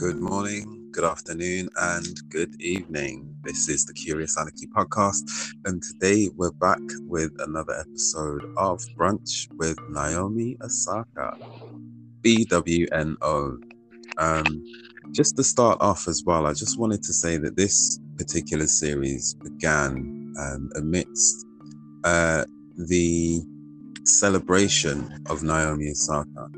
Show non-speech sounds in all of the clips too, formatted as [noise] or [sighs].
Good morning, good afternoon, and good evening. This is the Curious Anarchy podcast, and today we're back with another episode of Brunch with Naomi Osaka, BWNO. Um, just to start off as well, I just wanted to say that this particular series began um, amidst uh, the celebration of Naomi Osaka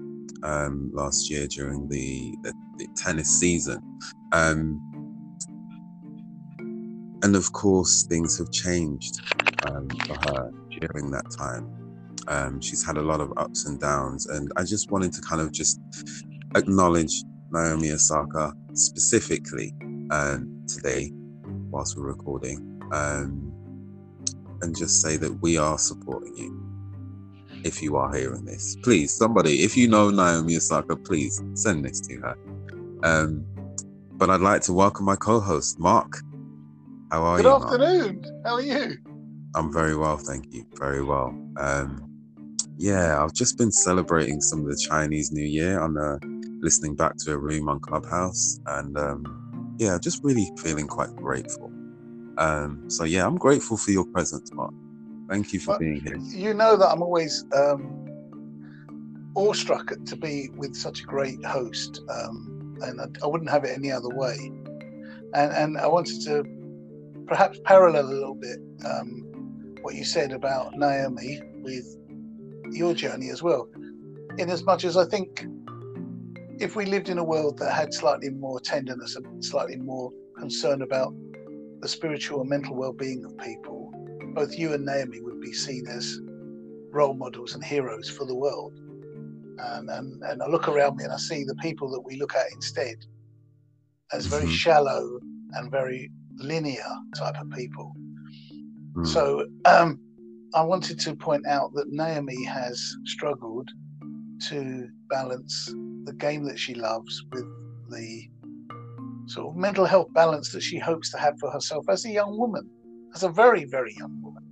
um, last year during the, the, the tennis season. Um, and of course, things have changed um, for her during that time. Um, she's had a lot of ups and downs, and I just wanted to kind of just acknowledge Naomi Osaka specifically uh, today, whilst we're recording, um, and just say that we are supporting you if you are hearing this. Please, somebody, if you know Naomi Osaka, please send this to her. Um, but I'd like to welcome my co-host, Mark. How are Good you? Good afternoon. Mark? How are you? I'm very well, thank you. Very well. Um, yeah, I've just been celebrating some of the Chinese New Year on uh, listening back to a room on Clubhouse, and um, yeah, just really feeling quite grateful. Um, so yeah, I'm grateful for your presence, Mark. Thank you for being here. You know that I'm always um, awestruck to be with such a great host, um, and I, I, wouldn't have it any other way. And, and I wanted to perhaps parallel a little bit um, what you said about Naomi with your journey as well. In as much as I think if we lived in a world that had slightly more tenderness and slightly more concern about the spiritual and mental well-being of people, both you and Naomi would be seen as role models and heroes for the world. And, and, and I look around me and I see the people that we look at instead as very mm-hmm. shallow and very linear type of people. Mm. So um, I wanted to point out that Naomi has struggled to balance the game that she loves with the sort of mental health balance that she hopes to have for herself as a young woman as a very, very young woman.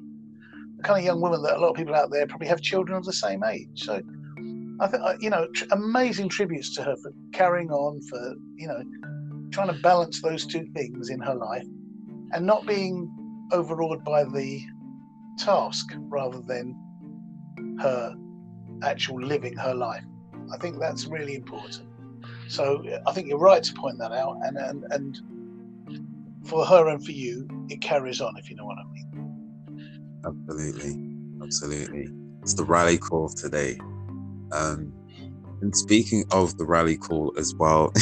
The kind of young woman that a lot of people out there probably have children of the same age. So I think, uh, you know, tr- amazing tributes to her for carrying on, for, you know, trying to balance those two things in her life and not being overawed by the task rather than her actual living her life. I think that's really important. So I think you're right to point that out, and and and for her and for you, it carries on, if you know what I mean. Absolutely. Absolutely. It's the rally call of today. Um, and speaking of the rally call as well,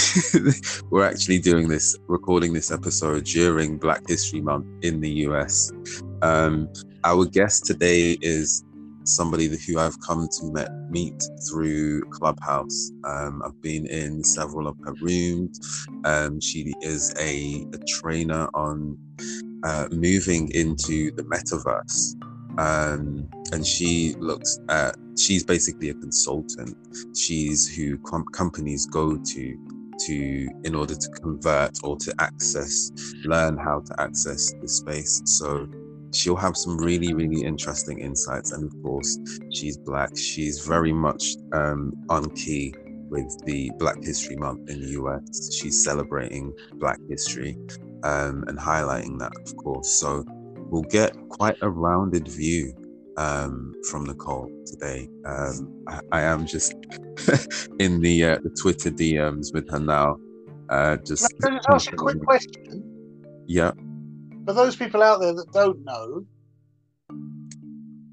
[laughs] we're actually doing this, recording this episode during Black History Month in the US. Um, our guest today is somebody who I've come to met, meet through Clubhouse. Um, I've been in several of her rooms. Um, she is a, a trainer on uh, moving into the metaverse. Um, and she looks at, she's basically a consultant. She's who com- companies go to to in order to convert or to access learn how to access the space. So she'll have some really really interesting insights. And of course she's black. She's very much um, on key with the black history month in the us she's celebrating black history um, and highlighting that of course. So we'll get quite a rounded view um, from nicole today. Um, I, I, am just [laughs] in the uh, the twitter dms with her now uh, just Can I just ask a quick question? Yeah. For those people out there that don't know,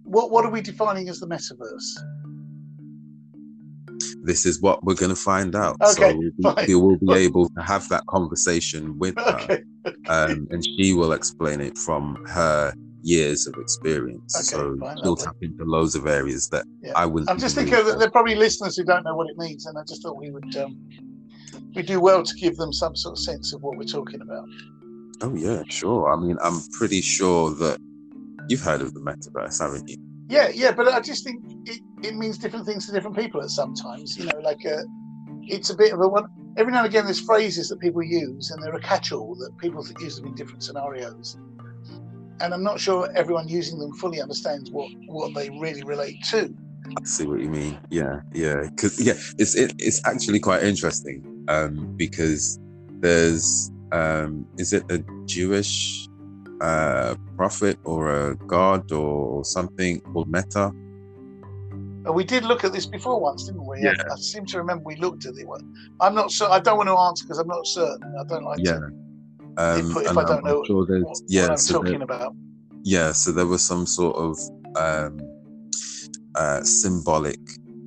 what what are we defining as the metaverse? This is what we're going to find out. Okay, so be, we will be [laughs] able to have that conversation with her, okay, okay. Um, and she will explain it from her years of experience. Okay, so fine, she'll tap into loads of areas that yeah. I wouldn't. I'm just thinking that there are probably listeners who don't know what it means, and I just thought we would um, we do well to give them some sort of sense of what we're talking about. Oh yeah, sure. I mean, I'm pretty sure that you've heard of the metaverse, haven't you? Yeah, yeah, but I just think it, it means different things to different people at sometimes. You know, like uh, it's a bit of a one. Every now and again, there's phrases that people use, and they're a catch-all that people use them in different scenarios. And I'm not sure everyone using them fully understands what what they really relate to. I see what you mean. Yeah, yeah, because yeah, it's it, it's actually quite interesting um, because there's um, is it a Jewish uh, prophet or a god or something called Meta? We did look at this before once, didn't we? Yeah. I, I seem to remember we looked at it. I'm not sure. I don't want to answer because I'm not certain. I don't like Yeah. to Um, If- if and I don't I'm know sure what, yeah, what I'm so there- talking about. yeah so there was some sort of um uh symbolic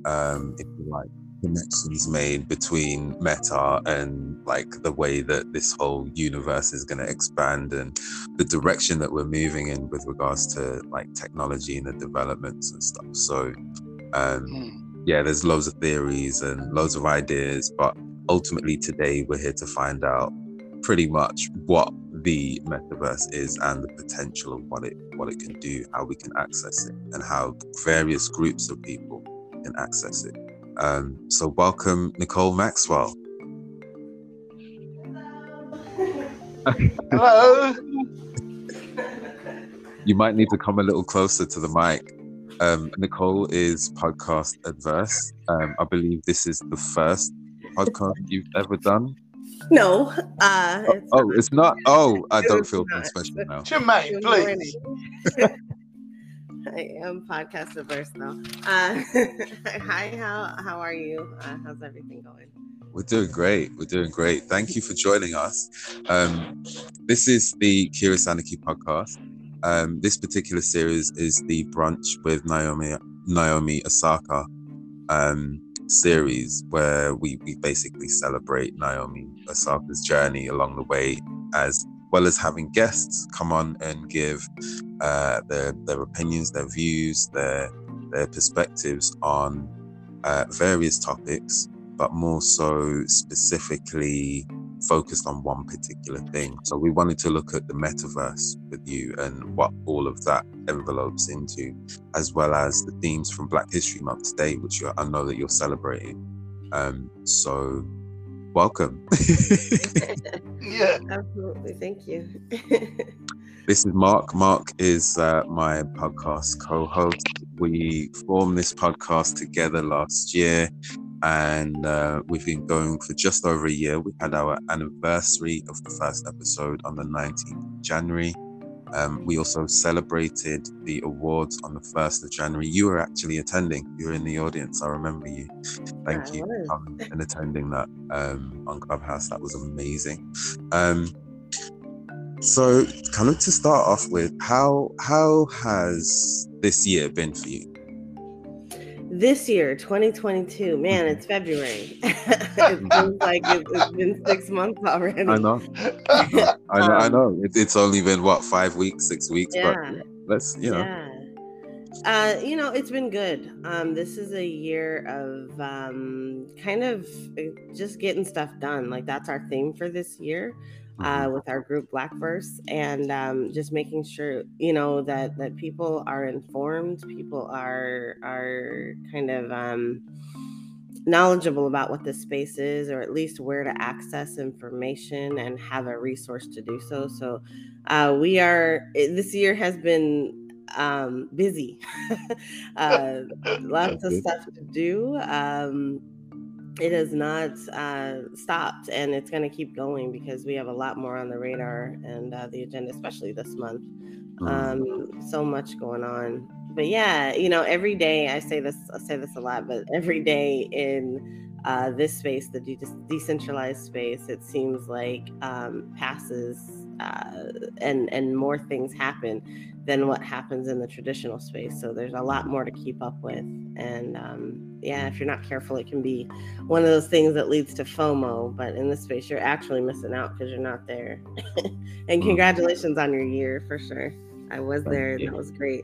um if you like connections made between meta and like the way that this whole universe is going to expand and the direction that we're moving in with regards to like technology and the developments and stuff so um Hmm. yeah, there's loads of theories and loads of ideas, but ultimately today we're here to find out pretty much what the metaverse is and the potential of what it what it can do, how we can access it, and how various groups of people can access it. Um, so welcome, Nicole Maxwell. Hello. You might need to come a little closer to the mic. Um, Nicole is podcast adverse. Um, I believe this is the first podcast you've ever done. No. Uh, Oh, it's oh, it's not. Oh, I don't feel not. special now. Jermaine, Good please. [laughs] I am podcast adverse now. Uh, [laughs] hi, how how are you? Uh, how's everything going? We're doing great. We're doing great. Thank you for joining us. Um, this is the Curious Anarchy podcast. Um, this particular series is the brunch with Naomi Naomi Osaka um, series, where we, we basically celebrate Naomi Osaka's journey along the way, as well as having guests come on and give uh, their their opinions, their views, their their perspectives on uh, various topics but more so specifically focused on one particular thing. So we wanted to look at the metaverse with you and what all of that envelopes into, as well as the themes from Black History Month today, which you're, I know that you're celebrating. Um, so welcome. [laughs] Yeah. Absolutely, thank you. [laughs] This is Mark. Mark is uh, my podcast co host. We formed this podcast together last year and uh, we've been going for just over a year. We had our anniversary of the first episode on the 19th of January. Um, we also celebrated the awards on the 1st of January. You were actually attending, you were in the audience. I remember you. Thank I you was. for coming and [laughs] attending that um, on Clubhouse. That was amazing. Um, so, kind of to start off with, how how has this year been for you? This year, 2022, man, it's February. [laughs] it seems like it, it's been six months already. I know, [laughs] I know, I Um, know. It, it's only been what five weeks, six weeks, Yeah. but let's you know, Yeah. Uh, you know, it's been good. Um, this is a year of um, kind of uh, just getting stuff done. Like that's our theme for this year uh, Mhm. with our group Black Blackverse, and um, just making sure you know that that people are informed, people are are kind of um, knowledgeable about what this space is, or at least where to access information and have a resource to do so. So uh, we are. This year has been um, busy. [laughs] uh, [laughs] lots of stuff to do. Um, it has not uh, stopped, and it's going to keep going because we have a lot more on the radar and uh, the agenda, especially this month. Mm. Um, so much going on. But yeah, you know, every day I say this, I say this a lot, but every day in uh, this space, the de- decentralized space, it seems like um, passes uh, and and more things happen than what happens in the traditional space. So there's a lot more to keep up with, and um, yeah, if you're not careful, it can be one of those things that leads to FOMO. But in this space, you're actually missing out because you're not there. [laughs] and Mm. congratulations on your year for sure. I was Thank there. you. That was great.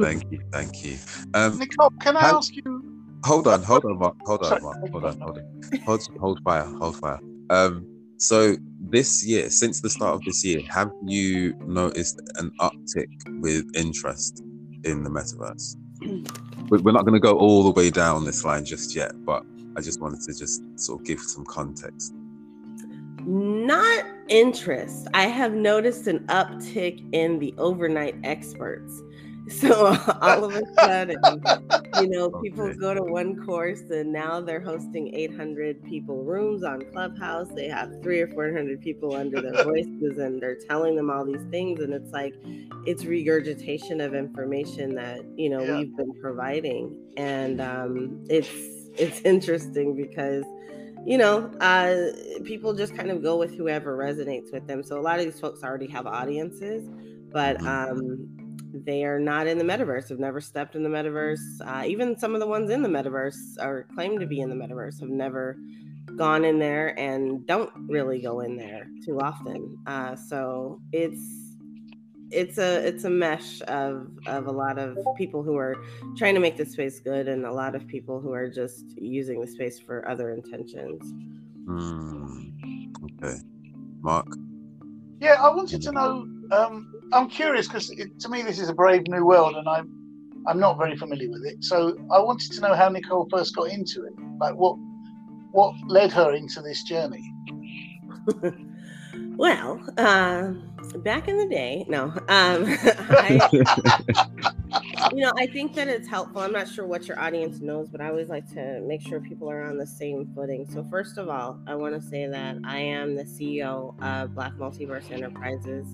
Thank you, thank you. Um, Nicole, can I How- ask you? hold on, hold on, [laughs] Mark, hold on, Sorry. Mark, hold on, hold on, hold, hold fire, hold fire. Um, so this year, since the start of this year, have you noticed an uptick with interest in the metaverse? [clears throat] We- We're not going to go all the way down this line just yet, but I just wanted to just sort of give some context. Not interest. I have noticed an uptick in the overnight experts. So [laughs] all of a sudden, you [laughs] know, people okay. go to one course and now they're hosting 800 people rooms on Clubhouse. They have three or 400 people under their [laughs] voices and they're telling them all these things. And it's like, it's regurgitation of information that, you know, yeah. we've been providing. And um, it's, it's interesting because you know, uh, people just kind of go with whoever resonates with them. So a lot of these folks already have audiences, but mm-hmm. um, they are not in the metaverse. Have never stepped in the metaverse. Uh, even some of the ones in the metaverse or claim to be in the metaverse have never gone in there and don't really go in there too often. Uh, so it's it's a it's a mesh of of a lot of people who are trying to make the space good and a lot of people who are just using the space for other intentions. Mm, okay, Mark. Yeah, I wanted to know. Um, I'm curious because to me this is a brave new world, and I'm I'm not very familiar with it. So I wanted to know how Nicole first got into it. Like what what led her into this journey. [laughs] well. Uh back in the day, no. Um, [laughs] I, you know, I think that it's helpful. I'm not sure what your audience knows, but I always like to make sure people are on the same footing. So, first of all, I want to say that I am the CEO of Black Multiverse Enterprises.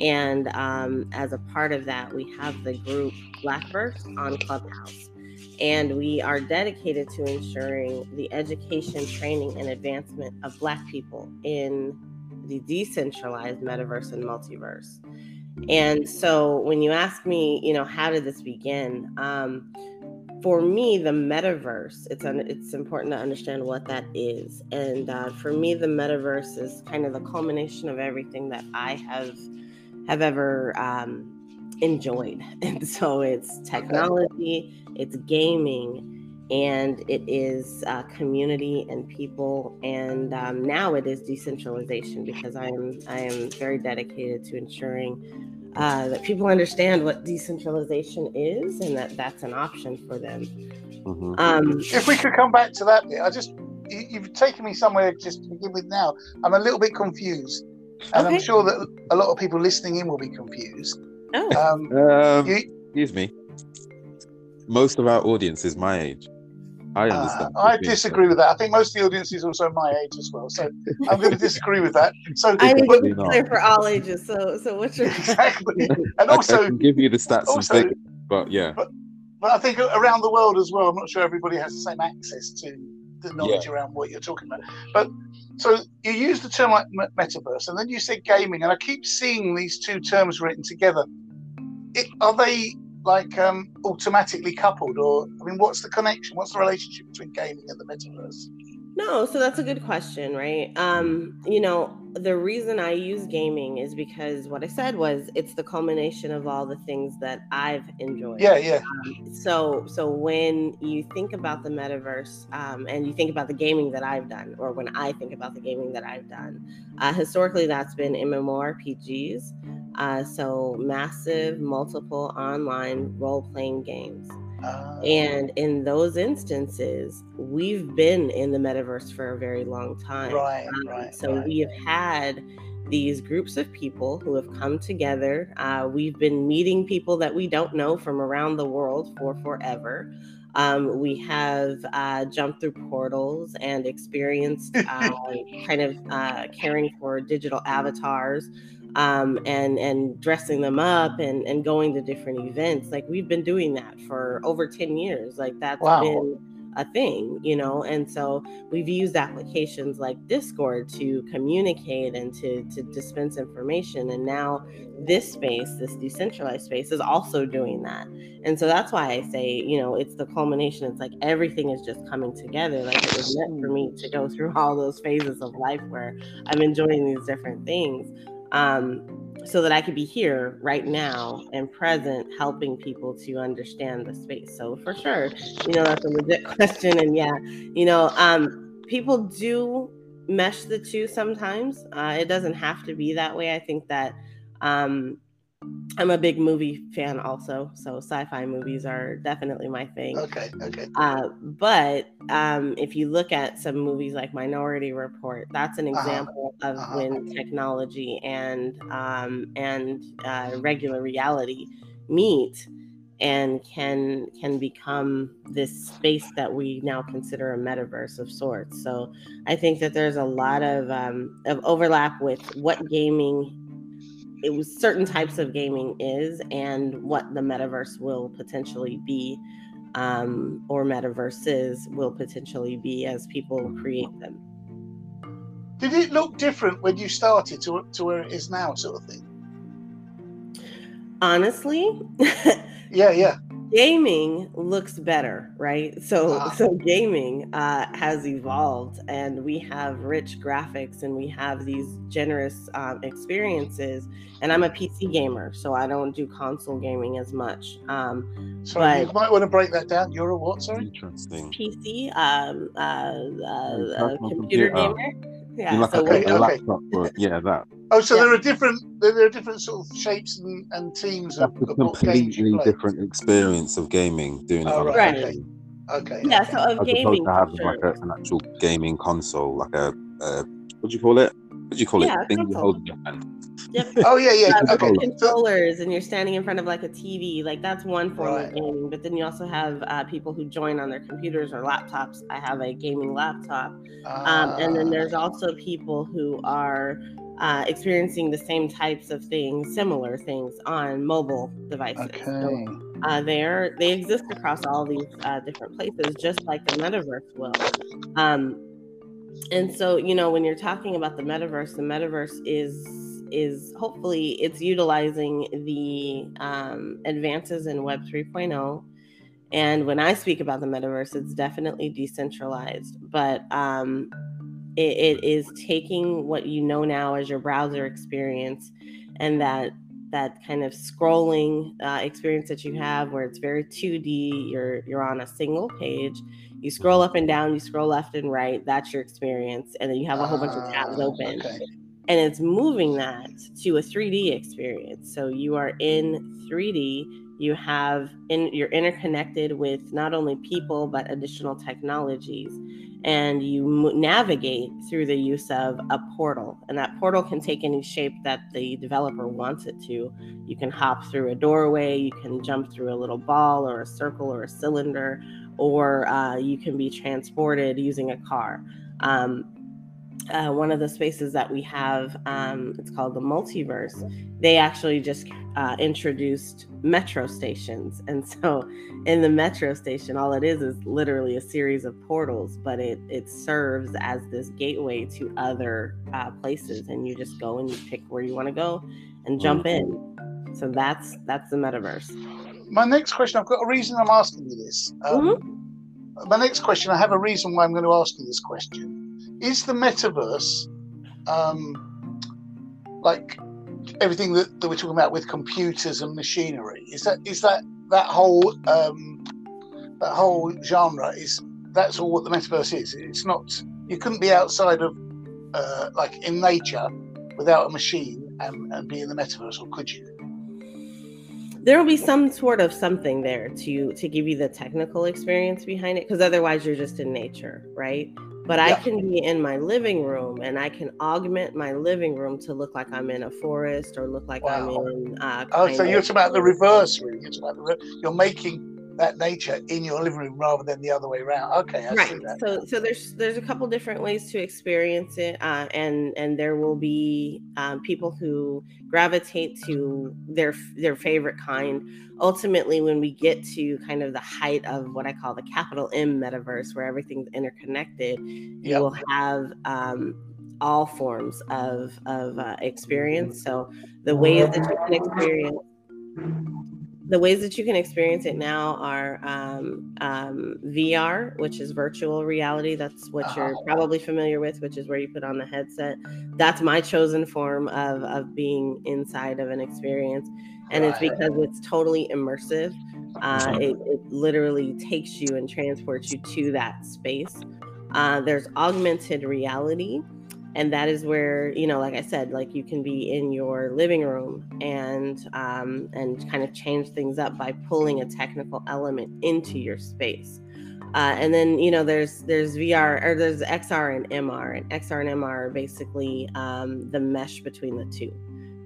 And um, as a part of that, we have the group Blackverse on Clubhouse. And we are dedicated to ensuring the education, training, and advancement of Black people in the decentralized metaverse and multiverse. And so when you ask me, you know, how did this begin? Um, for me, the metaverse, it's un- it's important to understand what that is. And uh, for me, the metaverse is kind of the culmination of everything that I have have ever um, enjoyed. [laughs] And so it's technology, it's gaming, and it is uh, community and people. And um, now it is decentralization because i am i am very dedicated to ensuring uh, that people understand what decentralization is and that that's an option for them. Mm-hmm. um, if we could come back to that i just you've taken me somewhere just to begin with now. I'm a little bit confused and okay. i'm sure that a lot of people listening in will be confused oh. um, um you, excuse me most of our audience is my age I uh, understand. Uh, I disagree with that. I think most of the audience is also my age as well, so I'm going [laughs] to disagree with that. So I think it's for all ages. So, so what's your exactly? [laughs] And also, I can give you the stats also, and figures, but yeah. But, but I think around the world as well, I'm not sure everybody has the same access to the knowledge yeah. around what you're talking about. But so you use the term like metaverse, and then you said gaming, and I keep seeing these two terms written together. It, are they like um, automatically coupled, or I mean, what's the connection? What's the relationship between gaming and the metaverse? No, so that's a good question, right? Um, you know, the reason I use gaming is because what I said was it's the culmination of all the things that I've enjoyed. Yeah, yeah. Um, so, so when you think about the metaverse um, and you think about the gaming that I've done, or when I think about the gaming that I've done, uh, historically that's been MMORPGs. Uh, so massive, multiple online role-playing games. Uh, and in those instances, we've been in the metaverse for a very long time. Right, um, right. So right. we have had these groups of people who have come together. Uh, we've been meeting people that we don't know from around the world for forever. Um, we have uh, jumped through portals and experienced [laughs] uh, kind of uh, caring for digital avatars um, and and dressing them up and and going to different events. Like we've been doing that for over ten years. Like that's wow. been a thing, you know. And so we've used applications like Discord to communicate and to to dispense information. And now this space, this decentralized space, is also doing that. And so that's why I say, you know, it's the culmination. It's like everything is just coming together. Like it was meant for me to go through all those phases of life where I'm enjoying these different things um, so that I could be here right now and present, helping people to understand the space. So for sure, you know that's a legit [laughs] question, and yeah, you know, um, people do mesh the two sometimes. Uh, it doesn't have to be that way. I think that um, I'm a big movie fan also, so sci-fi movies are definitely my thing. Okay, okay. Uh, but um, if you look at some movies like Minority Report, that's an uh-huh, example uh-huh. of uh-huh. when technology and um, and uh, regular reality meet and can can become this space that we now consider a metaverse of sorts. So I think that there's a lot of um, of overlap with what gaming it was certain types of gaming is and what the metaverse will potentially be um, or metaverses will potentially be as people create them. Did it look different when you started to, to where it is now, sort of thing? Honestly, [laughs] yeah, yeah gaming looks better right? So ah. so gaming uh, has evolved and we have rich graphics and we have these generous um, experiences and i'm a pc gamer so i don't do console gaming as much um so but you might want to break that down. You're a what sorry? Interesting. Pc um uh, uh, uh computer gamer yeah like so a, a laptop yeah that Oh, so yeah. there are different there are different sort of shapes and, and teams That's of, a completely different experience of gaming doing it. Oh, right. Okay. okay. Yeah. So of As gaming, to having sure. like a, an actual gaming console, like a uh, what do you call it? What do you call yeah, it? Thing you hold in your hand. Yep. [laughs] oh yeah, yeah. Uh, okay. Controllers, and you're standing in front of like a TV. Like that's one form right. of gaming. But then you also have uh, people who join on their computers or laptops. I have a gaming laptop, uh, um, and then there's ah. also people who are uh, experiencing the same types of things, similar things on mobile devices. Okay. So, uh, they they exist across all these uh, different places, just like the metaverse will. Um, and so, you know, when you're talking about the metaverse, the metaverse is is hopefully it's utilizing the um, advances in Web 3.0. And when I speak about the metaverse, it's definitely decentralized, but um, it, it is taking what you know now as your browser experience and that that kind of scrolling uh, experience that you have where it's very 2D you're you're on a single page you scroll up and down you scroll left and right that's your experience and then you have a whole bunch of tabs ah, open. okay. and it's moving that to a 3D experience. So you are in 3D you have in you're interconnected with not only people but additional technologies. And you navigate through the use of a portal. And that portal can take any shape that the developer wants it to. You can hop through a doorway you can jump through a little ball or a circle or a cylinder or uh, you can be transported using a car um, uh, one of the spaces that we have, um, it's called the multiverse. They actually just uh, introduced metro stations, [laughs] and so in the metro station, all it is is literally a series of portals, but it it serves as this gateway to other uh, places, and you just go and you pick where you want to go and jump in. So that's that's the metaverse. My next question, I've got a reason I'm asking you this. Um, mm-hmm. My next question, I have a reason why I'm going to ask you this question is the metaverse um, like everything that, that, we're talking about with computers and machinery? Is that is that that whole um, that whole genre is that's all what the metaverse is? It's not. You couldn't be outside of uh, like in nature without a machine and, and be in the metaverse, or could you? There will be some sort of something there to to give you the technical experience behind it because otherwise you're just in nature right but yeah. I can be in my living room and I can augment my living room to look like I'm in a forest or look like wow. I'm in. Uh, oh, so you're talking about the reverse, really. You're, about the, you're making that nature in your living room rather than the other way around. Okay, I right. So, so there's there's a couple different ways to experience it, uh, and and there will be um, people who gravitate to their their favorite kind. Ultimately, when we get to kind of the height of what I call the capital M metaverse, where everything's interconnected, yep. you will have um, all forms of of uh, experience. So the ways that you can experience the ways that you can experience it now are um, um, VR, which is virtual reality. That's what you're uh-huh. probably familiar with, which is where you put on the headset. That's my chosen form of, of being inside of an experience. And it's because it's totally immersive. Uh, it, it, literally takes you and transports you to that space. Uh, there's augmented reality, and that is where you know like i said like you can be in your living room and um, and kind of change things up by pulling a technical element into your space. Uh, and then you know there's there's vr or there's xr and mr and xr and mr are basically um, the mesh between the two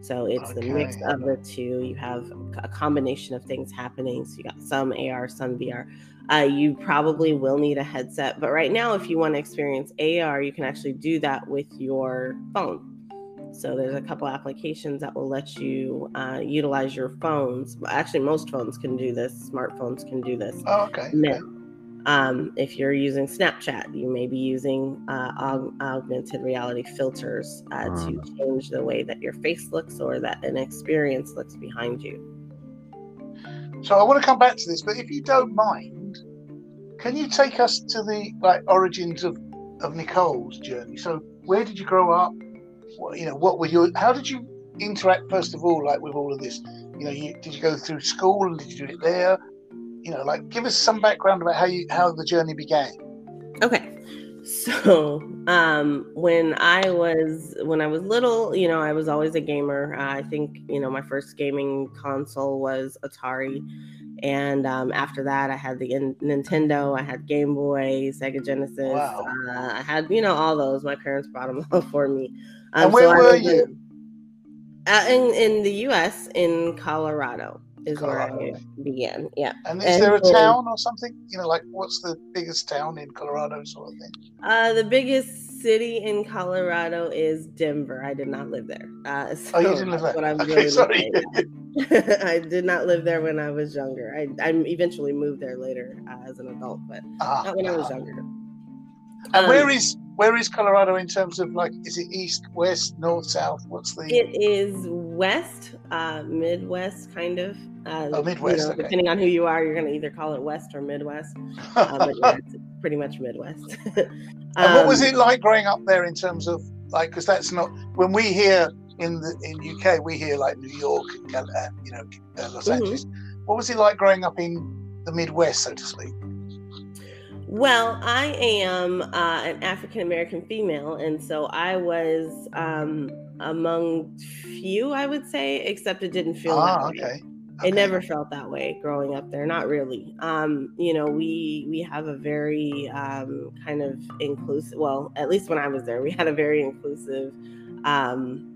So it's the mix of the two. You have a combination of things happening. So you got some AR, some VR. Uh, you probably will need a headset, but right now, if you want to experience AR, you can actually do that with your phone. So there's a couple applications that will let you uh, utilize your phones. Actually, most phones can do this. Smartphones can do this. Oh, okay. okay. Now, um, if you're using Snapchat, you may be using uh, aug- augmented reality filters uh, to change the way that your face looks or that an experience looks behind you. So I want to come back to this, but if you don't mind, can you take us to the like origins of, of Nicole's journey? So where did you grow up? What, you know, what were your? How did you interact first of all, like with all of this? You know, you, did you go through school and did you do it there? You know, like give us some background about how you how the journey began. Okay. So, um, when I was when I was little, you know, I was always a gamer. Uh, I think you know my first gaming console was Atari, and um, after that, I had the in- Nintendo, I had Game Boy, Sega Genesis. Wow. Uh, I had you know all those. My parents brought them [laughs] all for me. Um, and where I were in- you? Uh, in in the U.S. in Colorado is Colorado. where I began. Yeah. And is and there a so- town or something? You know, like what's the biggest town in Colorado, sort of thing? Uh, the biggest city in Colorado is Denver. I did not live there. Uh, [laughs] so Oh, you didn't live there. what I'm Okay, really sorry. [laughs] I did not live there when I was younger. I, I eventually moved there later uh, as an adult, but Ah, not when I was ah. younger. And where Um, is where is Colorado in terms of like is it east, west, north, south? What's the It is west, uh, Midwest, kind of. Uh, Oh, Midwest, You know, okay. Depending on who you are, you're going to either call it West or Midwest. [laughs] Uh, but yeah, it's pretty much Midwest. [laughs] and what was Um, it like growing up there in terms of like because that's not when we hear in the in UK we hear like New York and uh, you know uh, Los Mhm. Angeles. What was it like growing up in the Midwest, so to speak? Well, I am uh, an African American female, and so I was um, among few, I would say, except it didn't feel Ah, that way. okay. It never felt that way growing up there. Not really. Um, you know, we we have a very um, kind of inclusive. Well, at least when I was there, we had a very inclusive um,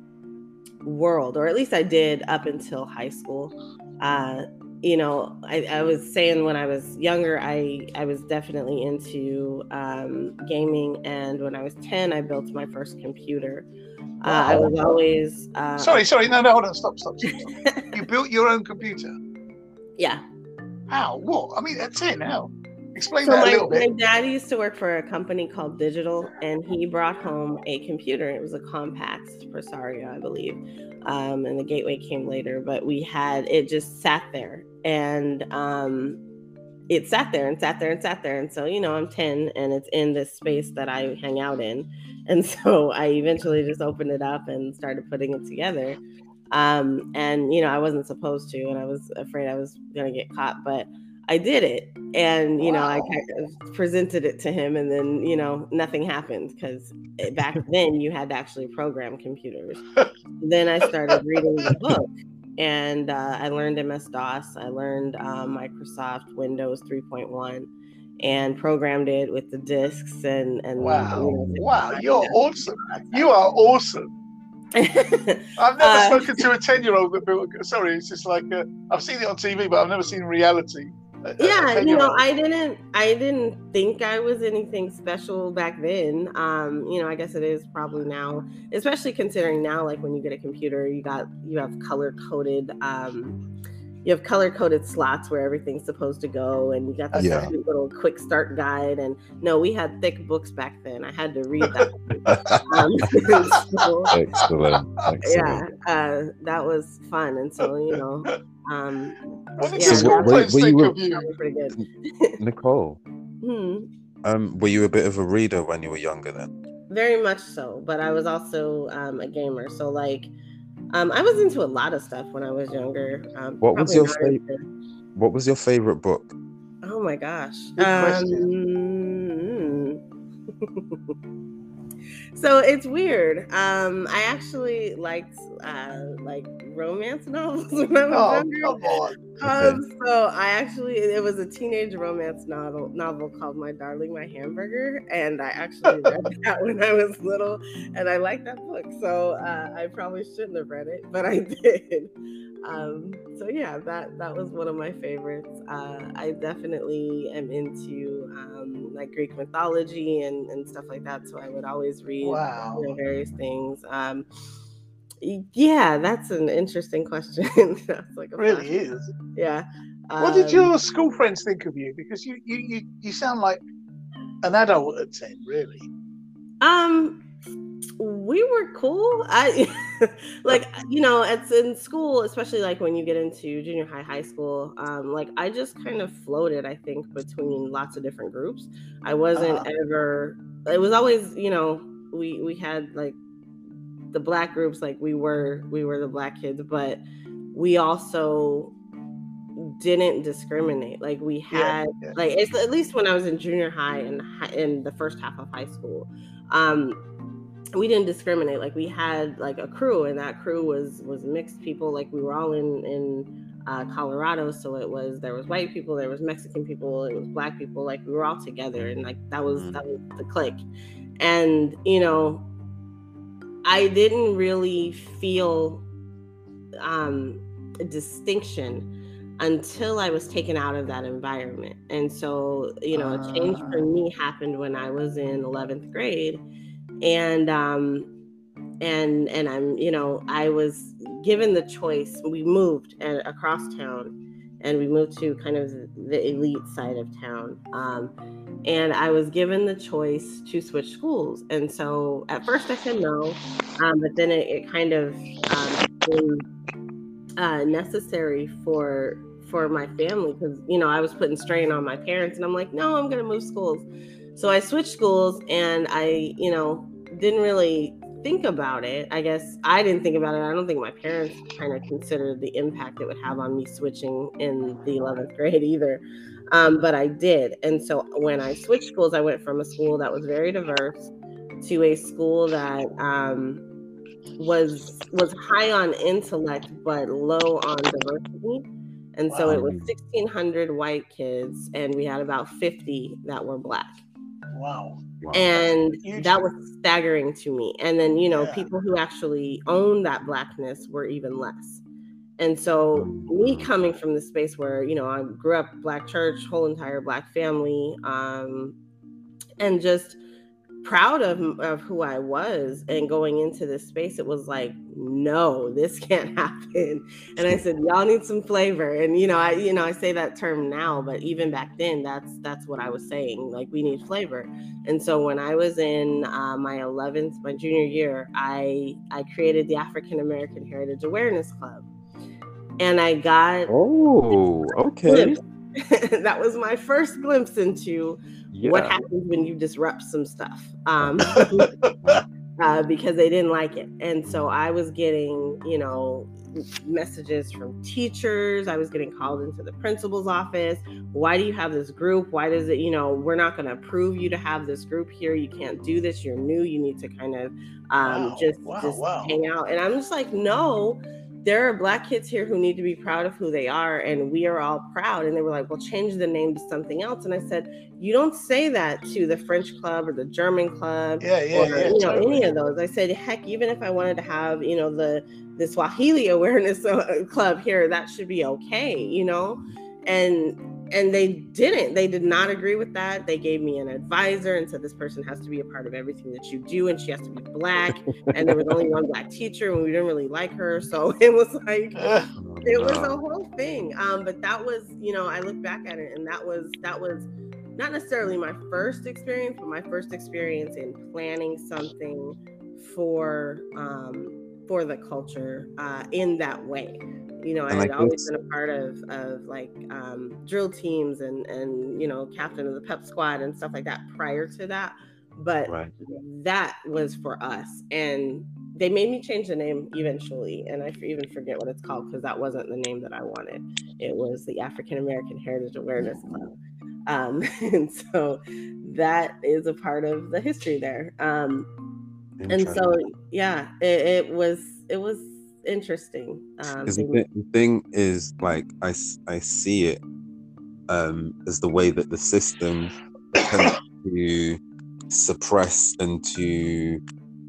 world, or at least I did up until high school. Uh, you know, I, I was saying when I was younger, I I was definitely into um, gaming, and when I was ten, I built my first computer. Uh, I was always uh, Sorry, sorry, no, no, hold on, stop, stop, stop. stop. [laughs] you built your own computer. yeah. How? What? I mean, that's it how? Explain So that a my, little my dad used to work for a company called Digital, and he brought home a computer. It was a Compaq Presario, I believe, um, and the Gateway came later. But we had it just sat there, and um, it sat there and sat there and sat there. And so you know, I'm 10, and it's in this space that I hang out in, [laughs] and so I eventually just opened it up and started putting it together. Um, and you know, I wasn't supposed to, and I was afraid I was gonna get caught, but I did it, and you know, I kind of presented it to him, and then you know, nothing happened because back [laughs] then you had to actually program computers. [laughs] then I started reading the book, and uh, I learned MS DOS. I learned uh, Microsoft Windows 3.1, and programmed it with the disks and and Wow, you know, wow, you're awesome. You are awesome. [laughs] I've never Uh, spoken to a ten-year-old that built. Sorry, it's just like uh, I've seen it on TV, but I've never seen reality. Yeah you know i didn't i didn't think i was anything special back then. Um you know i guess it is probably now especially considering now like when you get a computer you got you have color coded um you have color coded slots where everything's supposed to go and you got this Yeah. little quick start guide and no we had thick books back then. I had to read that. [laughs] Um, [laughs] so, excellent. yeah uh, that was fun and so you know um Wasn't yeah, your school were- place were you think a- of you? that was pretty good Nicole, hmm. um, were you a bit of a reader when you were younger then? very much so but i was also um, a gamer so like um, i was into a lot of stuff when i was younger um, What was your not fa- into- What was your favorite book? oh my gosh Good um, [laughs] so it's weird um, i actually liked uh, like romance novels [laughs] when I was Oh, younger. come on. Um, so I actually it was a teenage romance novel novel called My Darling My Hamburger, and I actually [laughs] read that when I was little, and I liked that book. So uh, I probably shouldn't have read it, but I [laughs] did. Um, so yeah, that that was one of my favorites. Uh, I definitely am into um, like Greek mythology and and stuff like that. So I would always read Wow. you know, various things. Um, yeah, that's an interesting question. [laughs] that's like a Really is. yeah. What did Um, your school friends think of you? Because you you you, you sound like an adult at ten, really. Um, we were cool. I [laughs] like you know, it's in school, especially like when you get into junior high, high school. Um, like I just kind of floated. I think between lots of different groups. I wasn't Uh-huh. ever. It was always you know we we had like the black groups. Like we were we were the black kids, but we also didn't discriminate. Like we had yeah. like it's at least when I was in junior high and in the first half of high school, um, we didn't discriminate. Like we had like a crew, and that crew was was mixed people. Like we were all in in uh, Colorado, so it was there was white people, there was Mexican people, it was black people. Like we were all together, and like that was that was the click. And you know, I didn't really feel um, a distinction until I was taken out of that environment. And so, you know, a change for me happened when I was in 11th grade. And, um, and, and I'm, you know, I was given the choice. We moved and across town and we moved to kind of the elite side of town. Um, and I was given the choice to switch schools. And so at first I said no, um, but then it, it kind of um, became uh, necessary for for my family because you know I was putting strain on my parents, and I'm like, no, I'm gonna move schools. So I switched schools, and I you know didn't really think about it. I guess I didn't think about it. I don't think my parents kind of considered the impact it would have on me switching in the 11th grade either. Um, but I did. And so when I switched schools, I went from a school that was very diverse to a school that um, was was high on intellect but low on diversity. And so it was 1,600 white kids, and we had about 50 that were black Wow. Wow. and that was staggering to me and then you know Yeah. people who actually own that blackness were even less and so me coming from the space where you know i grew up black church whole entire black family um and just proud of of who i was and going into this space it was like no this [laughs] can't happen. And i said y'all need some flavor. And you know i you know i say that term now but even back then that's that's what i was saying like we need flavor. And so when I was in uh, my 11th, my junior year, I I created the African American Heritage Awareness Club, and I got oh, okay. [laughs] that was my first glimpse into Yeah. what happens when you disrupt some stuff. Um, [laughs] uh, because they didn't like it. And so I was getting, you know, messages from teachers. I was getting called into the principal's office. Why do you have this group? Why does it, you know, we're not going to approve you to have this group here. You can't do this. You're new. You need to kind of um, Wow, just, wow, just wow. hang out. And I'm just like, no, there are black kids here who need to be proud of who they are. And we are all proud. And they were like, well, change the name to something else. And I said, you don't say that to the French club or the German club Yeah, yeah, or yeah. you know totally. any of those. I said, heck, even if I wanted to have you know the the Swahili awareness [laughs] club here, that should be okay, you know. And and they didn't. They did not agree with that. They gave me an advisor and said this person has to be a part of everything that you do, and she has to be black. and there was only one [laughs] black teacher, and we didn't really like her, [laughs] so it was like Ugh. [laughs] it was a whole thing um but that was you know i look back at it and that was that was not necessarily my first experience but my first experience in planning something for um for the culture uh in that way you know i had always been a part of of like um drill teams and and you know captain of the pep squad and stuff like that prior to that but Right. that was for us and they made me change the name eventually and I even forget what it's called because that wasn't the name that i wanted it was the african american heritage awareness club um, [laughs] and so that is a part of the history there um, and so yeah it, it was it was interesting. Um, the, thi- the thing is, like, I, I see it um, as the way that the system tends to suppress and to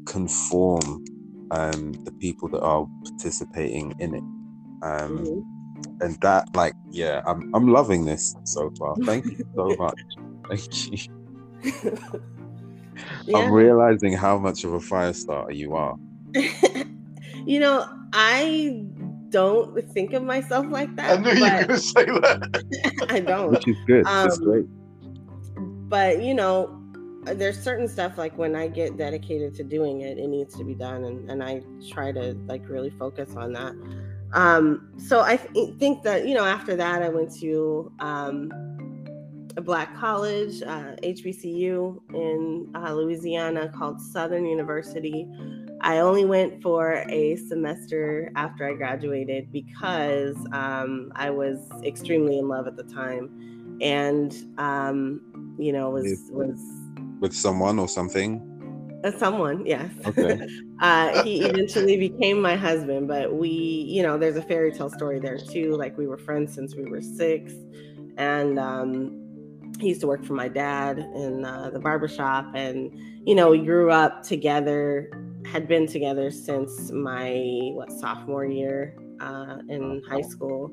conform um, the people that are participating in it. Um, mhm. and that, like, yeah, I'm, I'm loving this so far. Thank you so [laughs] much. Thank you. [laughs] yeah. I'm realizing how much of a fire starter you are. [laughs] you know, I don't think of myself like that. I that. knew you were going to say that. [laughs] I don't. Which is good. That's Um, great. but you know there's certain stuff like when i get dedicated to doing it it needs to be done and, and i try to like really focus on that um so i th- think that you know after that i went to um a black college uh, hbcu in uh, louisiana called southern university i only went for a semester after i graduated because um, i was extremely in love at the time and um, you know was Yes. was With someone or something. uh, someone yes Okay. [laughs] uh, he eventually became my husband but we you know there's a fairy tale story there too like we were friends since we were six and um, he used to work for my dad in uh, the barbershop and you know we grew up together had been together since my what sophomore year uh, in high school.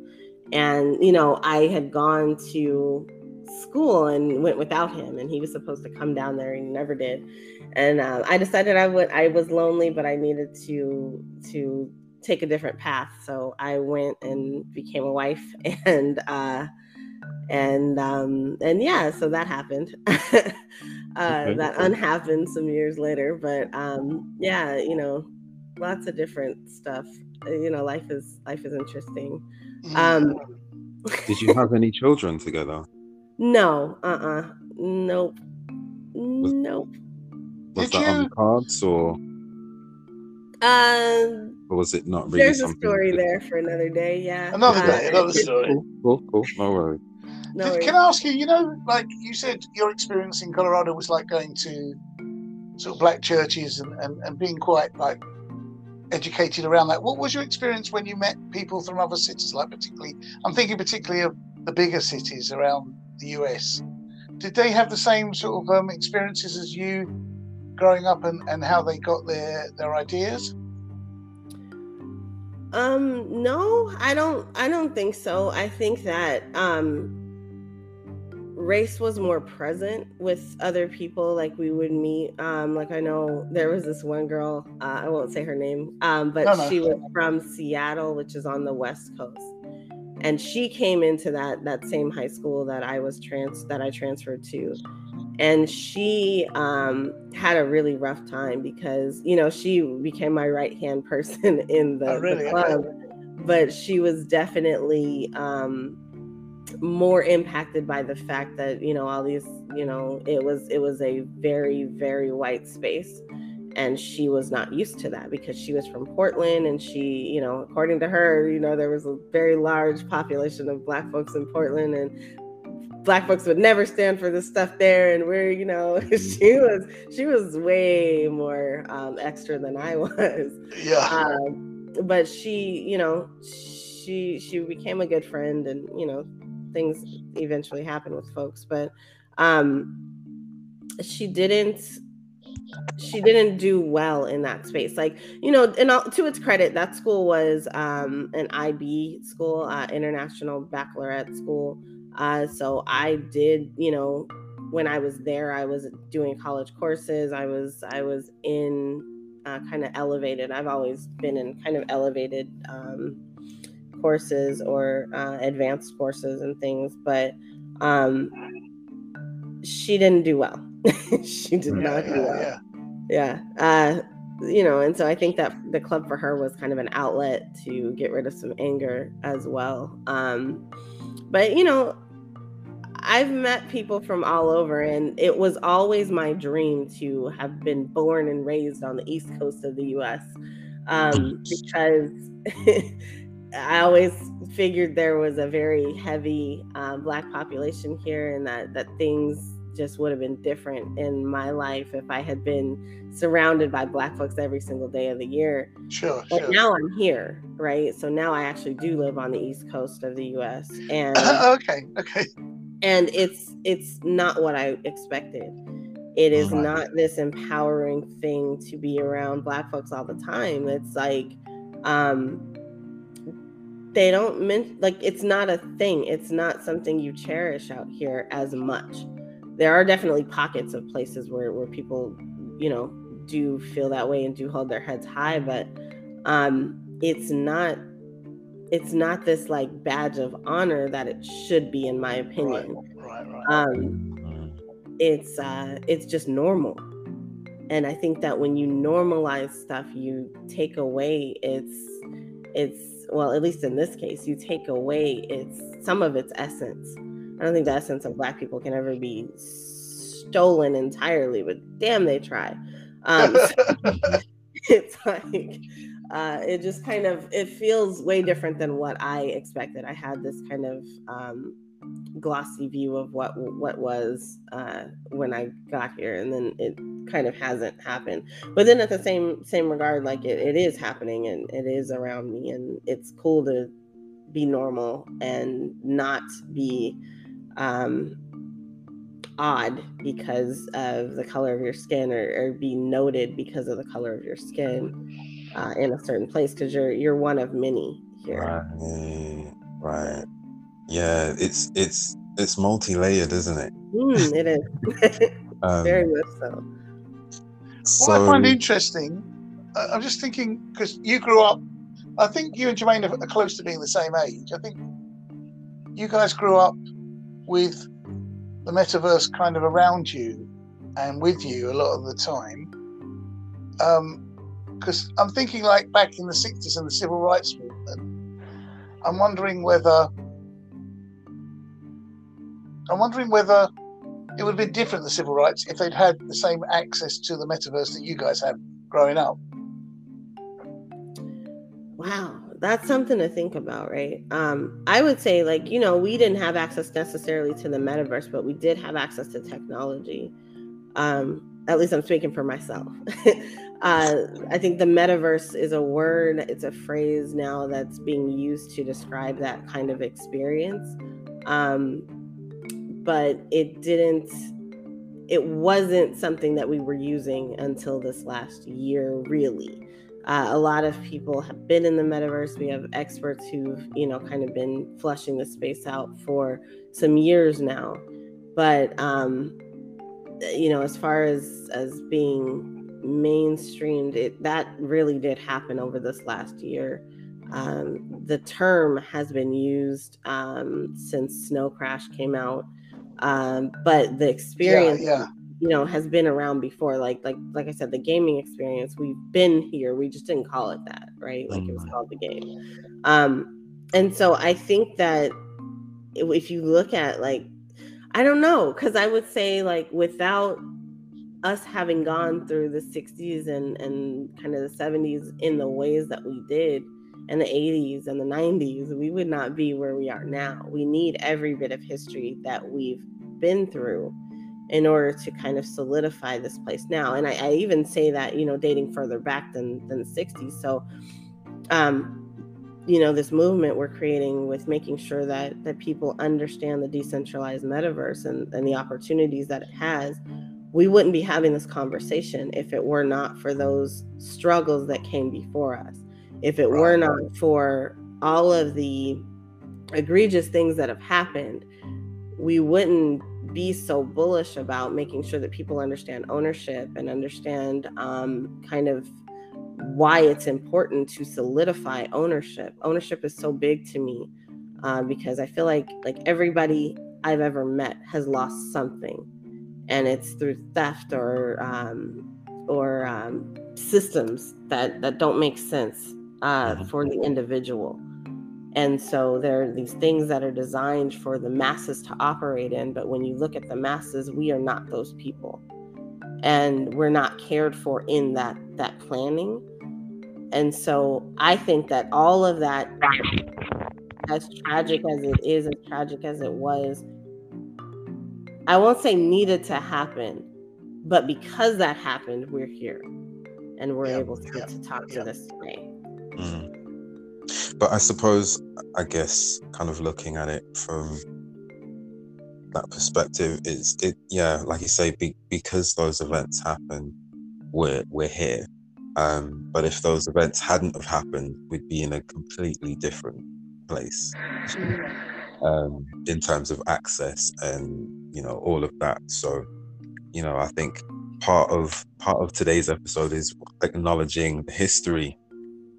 And you know i had gone to school and went without him and he was supposed to come down there and he never did. And um, i decided i would i was lonely but i needed to to take a different path. So i went and became a wife [laughs] and uh and um and yeah so that happened [laughs] uh that unhappened some years later but um yeah you know lots of different stuff. Uh, you know life is life is interesting. Um Did you have any children together? no uh-uh. Nope. Nope. Was Did that on the cards or, um or was it not really there's a story there for another day yeah. Another Uh, day, another story. Cool, cool, cool. No worries. No Did- can I ask you? You know, like you said, your experience in Colorado was like going to sort of black churches and, and, and being quite like educated around that. What was your experience when you met people from other cities? Like particularly, I'm thinking particularly of the bigger cities around the US. Did they have the same sort of um, experiences as you growing up, and, and how they got their their ideas? Um, no, I don't I don't think so. I think that um race was more present with other people like we would meet um like i know there was this one girl uh, i won't say her name um but No, no. she was from seattle which is on the west coast and she came into that that same high school that i was trans that i transferred to and she um had a really rough time because you know she became my right hand [laughs] person in the, Oh, really? the club but she was definitely um more impacted by the fact that you know all these you know it was it was a very very white space. And she was not used to that because she was from Portland and she you know according to her you know there was a very large population of black folks in Portland and black folks would never stand for this stuff there. And we're you know [laughs] she was she was way more um, extra than I [laughs] was. Yeah. um, but she you know she she became a good friend and you know things eventually happen with folks but um she didn't she didn't do well in that space. Like you know and to its credit that school was um an ib school uh, international baccalaureate school. Uh so i did you know when i was there i was doing college courses. I was i was in uh, kind of elevated. I've always been in kind of elevated um courses or uh, advanced courses and things but um she didn't do well. [laughs] She did yeah, not do well. Yeah, yeah. yeah uh you know and so i think that the club for her was kind of an outlet to get rid of some anger as well. Um but you know i've met people from all over and it was always my dream to have been born and raised on the east coast of the us um because [laughs] i always figured there was a very heavy uh, black population here and that that things just would have been different in my life if I had been surrounded by black folks every single day of the year. Sure. But sure. now I'm here, right? So now I actually do live on the east coast of the US and [laughs] okay. Okay. and it's it's not what I expected. It is not this empowering thing to be around black folks all the time. It's like um they don't men- like it's not a thing. It's not something you cherish out here as much. There are definitely pockets of places where where people, you know, do feel that way and do hold their heads high, but um it's not it's not this like badge of honor that it should be in my opinion Right. Right. um Mm. it's uh it's just normal and i think that when you normalize stuff you take away its it's well at least in this case you take away its some of its essence i don't think the essence of black people can ever be stolen entirely but damn they try um [laughs] [laughs] it's like uh, it just kind of it feels way different than what I expected. I had this kind of um, glossy view of what what was uh, when I got here, and then it kind of hasn't happened. But then at the same same regard, like it, it is happening and it is around me, and it's cool to be normal and not be um, odd because of the color of your skin or, or be noted because of the color of your skin uh, in a certain place because you're you're one of many here. Right, right. Yeah, it's it's it's multi-layered, isn't it? Mm, it is [laughs] Um, very much so. so, What I find interesting, I- I'm just thinking because you grew up. I think you and Jermaine are are close to being the same age. I think you guys grew up with the metaverse kind of around you and with you a lot of the time. Because I'm thinking like back in the 60s and the civil rights movement, I'm wondering whether I'm wondering whether it would have been different the civil rights if they'd had the same access to the metaverse that you guys had growing up. Wow, that's something to think about, right? Um, I would say, like, you know, we didn't have access necessarily to the metaverse, but we did have access to technology. Um, at least I'm speaking for myself. [laughs] uh, I think the metaverse is a word, it's a phrase now that's being used to describe that kind of experience. Um, but it didn't, it wasn't something that we were using until this last year, really. Uh, a lot of people have been in the metaverse. We have experts who've, you know, kind of been flushing the space out for some years now. But, um, you know, as far as as being mainstreamed, it that really did happen over this last year. Um, the term has been used um, since Snow Crash came out, um, but the experience Yeah, yeah. you know has been around before like like like i said the gaming experience we've been here we just didn't call it that right like it was Mhm. called the game um and so i think that if if you look at like i don't know because i would say like without us having gone through the 60s and and kind of the 70s in the ways that we did and the 80s and the 90s we would not be where we are now we need every bit of history that we've been through in order to kind of solidify this place now. And I, I even say that, you know, dating further back than than the 60s. So um you know this movement we're creating with making sure that that people understand the decentralized metaverse and, and the opportunities that it has we wouldn't be having this conversation if it were not for those struggles that came before us if it were not for all of the egregious things that have happened we wouldn't be so bullish about making sure that people understand ownership and understand um, kind of why it's important to solidify ownership. Ownership is so big to me uh, because I feel like like everybody I've ever met has lost something, and it's through theft or um, or um, systems that that don't make sense uh, Mhm. for the individual. And so there are these things that are designed for the masses to operate in. But when you look at the masses, we are not those people. And we're not cared for in that that planning. And so I think that all of that, as tragic as it is, as tragic as it was, I won't say needed to happen, but because that happened, we're here and we're Yeah, able to, yeah, to talk yeah. to this today. Mm. But I suppose, I guess, kind of looking at it from that perspective, is it? Yeah, like you say, be, because those events happen, we're we're here. Um, but if those events hadn't have happened, we'd be in a completely different place um, in terms of access and you know all of that. So, you know, I think part of part of today's episode is acknowledging the history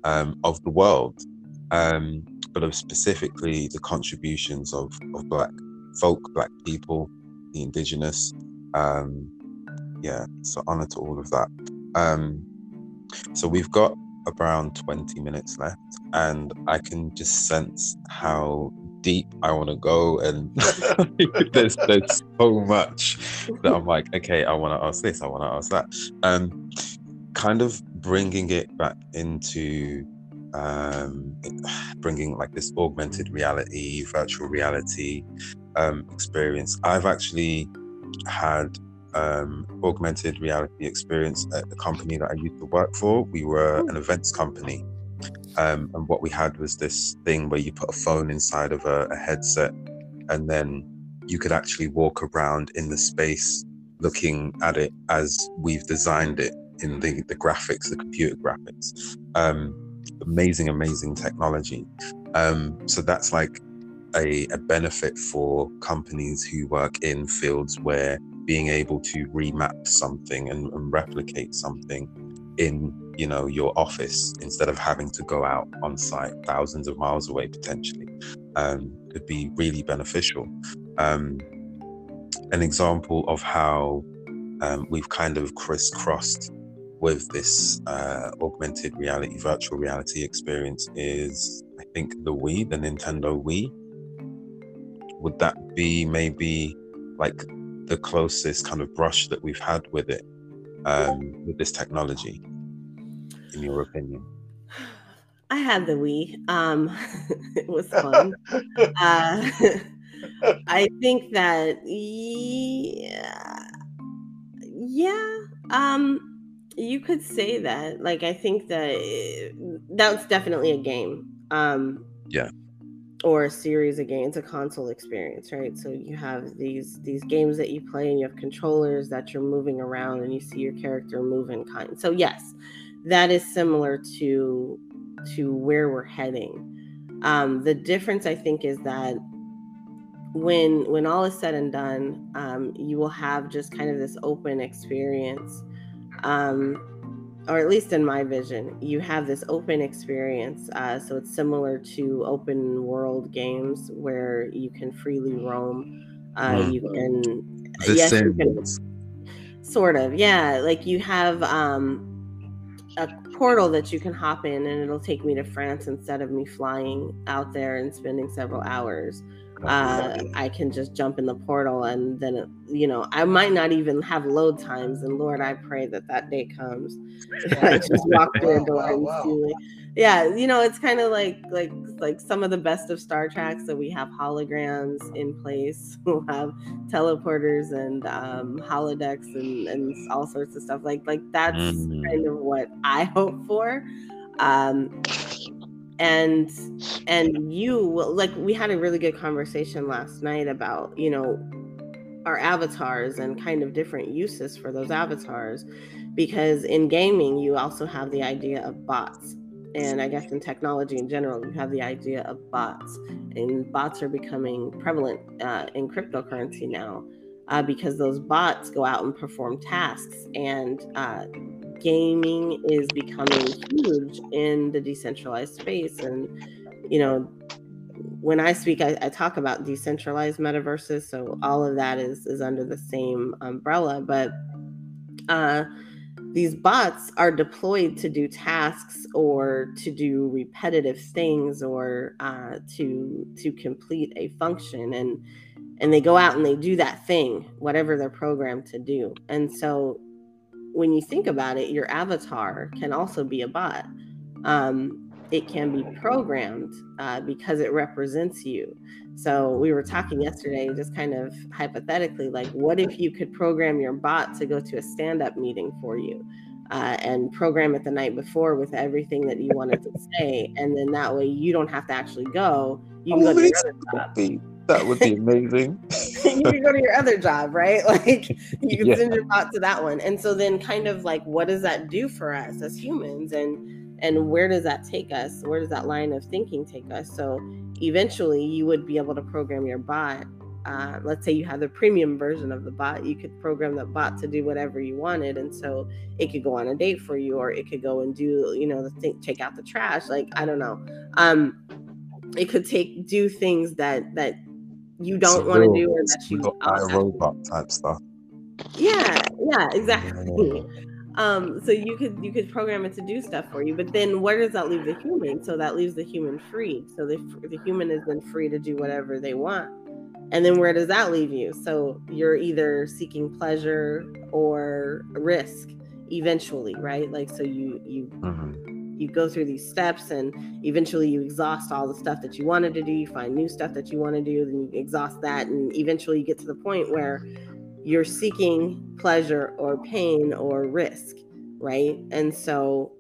um, of the world, um, but of specifically the contributions of, of Black folk, Black people, the Indigenous. Um, yeah, so honor to all of that. Um, so we've got around 20 minutes left, and I can just sense how deep I want to go, and [laughs] there's there's so much that I'm like, okay, I want to ask this, I want to ask that. Um, kind of bringing it back into um, [sighs] bringing like this augmented reality, virtual reality um, experience. I've actually had um, augmented reality experience at the company that I used to work for. We were an events company. Um, and what we had was this thing where you put a phone inside of a, a headset and then you could actually walk around in the space looking at it as we've designed it in the, the graphics, the computer graphics. Um, amazing, amazing technology. Um, so that's like a, a benefit for companies who work in fields where being able to remap something and, and replicate something in you know your office instead of having to go out on site thousands of miles away potentially um, could be really beneficial um, an example of how um, we've kind of crisscrossed with this uh, augmented reality virtual reality experience is i think the wii the nintendo wii would that be maybe like the closest kind of brush that we've had with it um, with this technology in your opinion I had the Wii. Um, [laughs] it was fun. uh, [laughs] I think that yeah, yeah. Um, you could say that. Like, I think that eh, that's definitely a game. Um, Yeah. Or a series of games, a console experience, right? So you have these these games that you play, and you have controllers that you're moving around, and you see your character move in kind. So yes, that is similar to to where we're heading. Um, the difference, I think, is that when when all is said and done, um, you will have just kind of this open experience, um, or at least in my vision, you have this open experience. Uh, so it's similar to open world games where you can freely roam. Uh, Mm. You can the yes, you can sort of yeah like you have um a portal that you can hop in and it'll take me to france instead of me flying out there and spending several hours uh, i can just jump in the portal and then you know i might not even have load times and lord i pray that that day comes [laughs] I just [laughs] walk through a door wow, and wow. see like yeah you know it's kind of like like like some of the best of star Trek. So we have holograms in place [laughs] we'll have teleporters and um holodecks and and all sorts of stuff like like that's Mm. kind of what i hope for um and and you like we had a really good conversation last night about you know our avatars and kind of different uses for those avatars because in gaming you also have the idea of bots. And i guess in technology in general you have the idea of bots. And bots are becoming prevalent uh, in cryptocurrency now uh, because those bots go out and perform tasks and uh, gaming is becoming huge in the decentralized space. And you know when i speak I, I talk about decentralized metaverses so all of that is is under the same umbrella. But uh these bots are deployed to do tasks or to do repetitive things or uh, to to complete a function. And and they go out and they do that thing whatever they're programmed to do. And so when you think about it your avatar can also be a bot um, it can be programmed uh, because it represents you. So we were talking yesterday, just kind of hypothetically, like, what if you could program your bot to go to a stand-up meeting for you? Uh, and program it the night before with everything that you wanted to say, and then that way you don't have to actually go. You can go to your other. That would be amazing. [laughs] you can go to your other job, right? [laughs] Like you can yeah. send your bot to that one. And so then kind of like what does that do for us as humans? And and where does that take us? Where does that line of thinking take us? So eventually you would be able to program your bot. Uh, let's say you have the premium version of the bot, you could program the bot to do whatever you wanted. And so it could go on a date for you, or it could go and do, you know, the thing, take out the trash. Like, I don't know. Um, it could take, do things that, that you don't want to do or that you robot type stuff. Yeah, yeah, exactly. [laughs] Um, so you could you could program it to do stuff for you, but then where does that leave the human? So that leaves the human free. So the the human is then free to do whatever they want. And then where does that leave you? So you're either seeking pleasure or risk eventually, right? Like so you you mm-hmm. You go through these steps and eventually you exhaust all the stuff that you wanted to do, you find new stuff that you want to do, then you exhaust that and eventually you get to the point where you're seeking pleasure or pain or risk, right? And so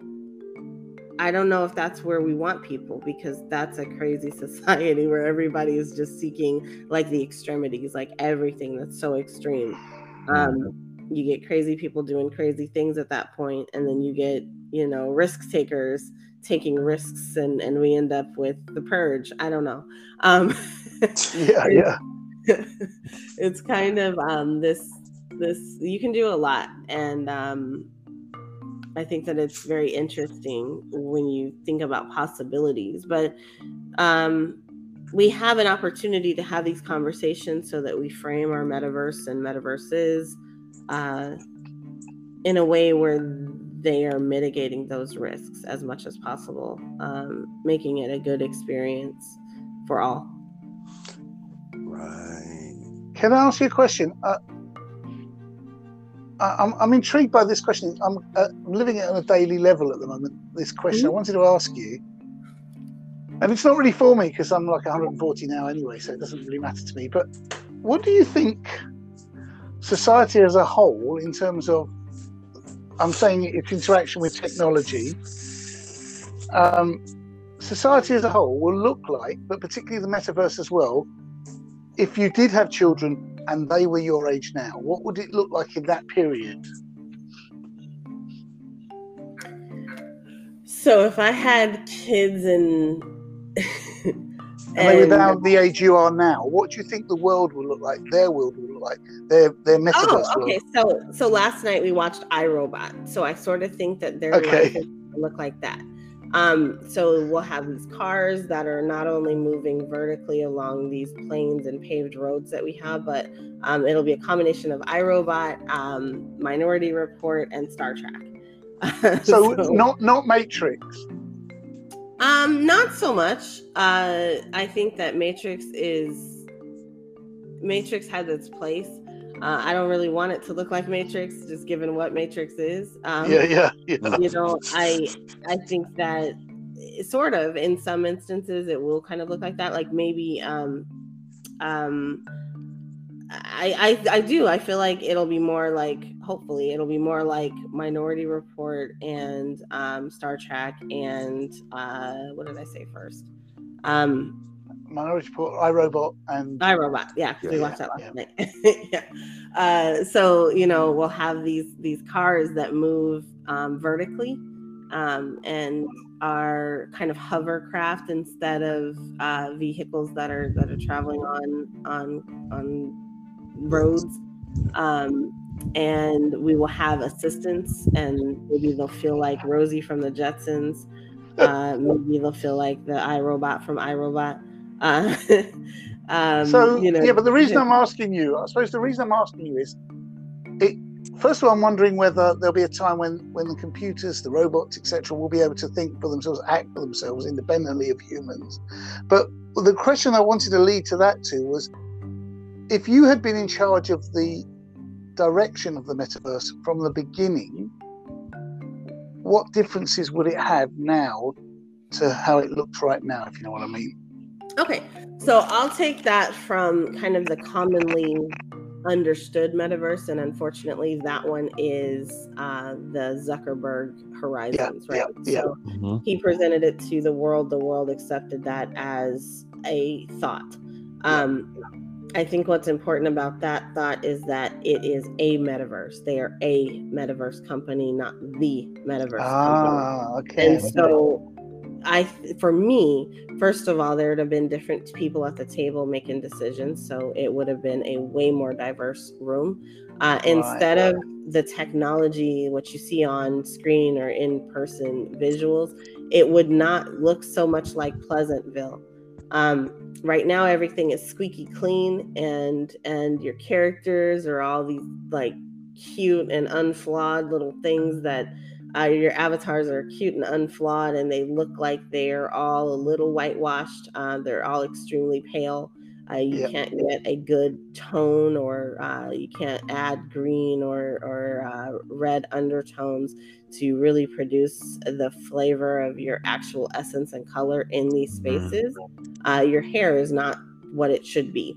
I don't know if that's where we want people because that's a crazy [laughs] society where everybody is just seeking like the extremities, like everything that's so extreme. Um, you get crazy people doing crazy things at that point, and then you get, you know, risk takers taking risks, and and we end up with the purge. I don't know. Um, [laughs] yeah, yeah. [laughs] it's kind of um, this this you can do a lot and um, i think that it's very interesting when you think about possibilities but um, we have an opportunity to have these conversations so that we frame our metaverse and metaverses uh, in a way where they are mitigating those risks as much as possible um, making it a good experience for all. Right. can I ask you a question? Uh, I'm, I'm intrigued by this question. I'm, uh, I'm, living it on a daily level at the moment. This question mm-hmm. I wanted to ask you, and it's not really for me because I'm like 140 now anyway, so it doesn't really matter to me. But what do you think society as a whole, in terms of, I'm saying its interaction with technology, um, society as a whole will look like, but particularly the metaverse as well, if you did have children and they were your age now, what would it look like in that period? So if I had kids and [laughs] and, were down the age you are now, what do you think the world will look like? Their world will look like their their metaverse. Oh, okay. World? So so last night we watched iRobot. So I sort of think that their okay. life will look like that. Um, so we'll have these cars that are not only moving vertically along these planes and paved roads that we have, but um, it'll be a combination of iRobot, um, Minority Report, and Star Trek. [laughs] so, so, not not Matrix. Um, not so much. Uh, I think that Matrix is Matrix has its place. Uh, I don't really want it to look like Matrix, just given what Matrix is. Um, yeah, yeah, yeah. You know, I I think that sort of in some instances it will kind of look like that. Like maybe, um, um, I, I I do. I feel like it'll be more like hopefully it'll be more like Minority Report and um, Star Trek and uh, what did I say first? Um, Minority Report, iRobot, and iRobot. Yeah, yeah we watched yeah, that last yeah. night. [laughs] yeah. Uh, so you know we'll have these these cars that move um, vertically um, and are kind of hovercraft instead of uh, vehicles that are that are traveling on on on roads. Um, and we will have assistants, and maybe they'll feel like Rosie from the Jetsons. Uh, [laughs] maybe they'll feel like the iRobot from iRobot. Uh, [laughs] um, so you know, yeah, but the reason I'm asking you, I suppose the reason I'm asking you is, it. First of all, I'm wondering whether there'll be a time when when the computers, the robots, etc., will be able to think for themselves, act for themselves independently of humans. But the question I wanted to lead to that to was, if you had been in charge of the direction of the metaverse from the beginning, what differences would it have now to how it looks right now, if you know what I mean. Okay, so I'll take that from kind of the commonly understood metaverse, and unfortunately, that one is uh, the Zuckerberg Horizons, yeah, right? Yeah, yeah. So Mhm. he presented it to the world. The world accepted that as a thought. Um, I think what's important about that thought is that it is a metaverse. They are a metaverse company, not the metaverse company. Ah, okay. And so, I, for me, first of all, there would have been different people at the table making decisions. So it would have been a way more diverse room. Uh, instead of the technology, what you see on screen or in person visuals, it would not look so much like Pleasantville. Um, right now, everything is squeaky clean, and and your characters are all these like cute and unflawed little things that uh, your avatars are cute and unflawed, and they look like they're all a little whitewashed. Uh, they're all extremely pale. Uh, you Yep. can't get a good tone, or uh, you can't add green or or uh, red undertones to really produce the flavor of your actual essence and color in these Mhm. spaces. Uh, your hair is not what it should be.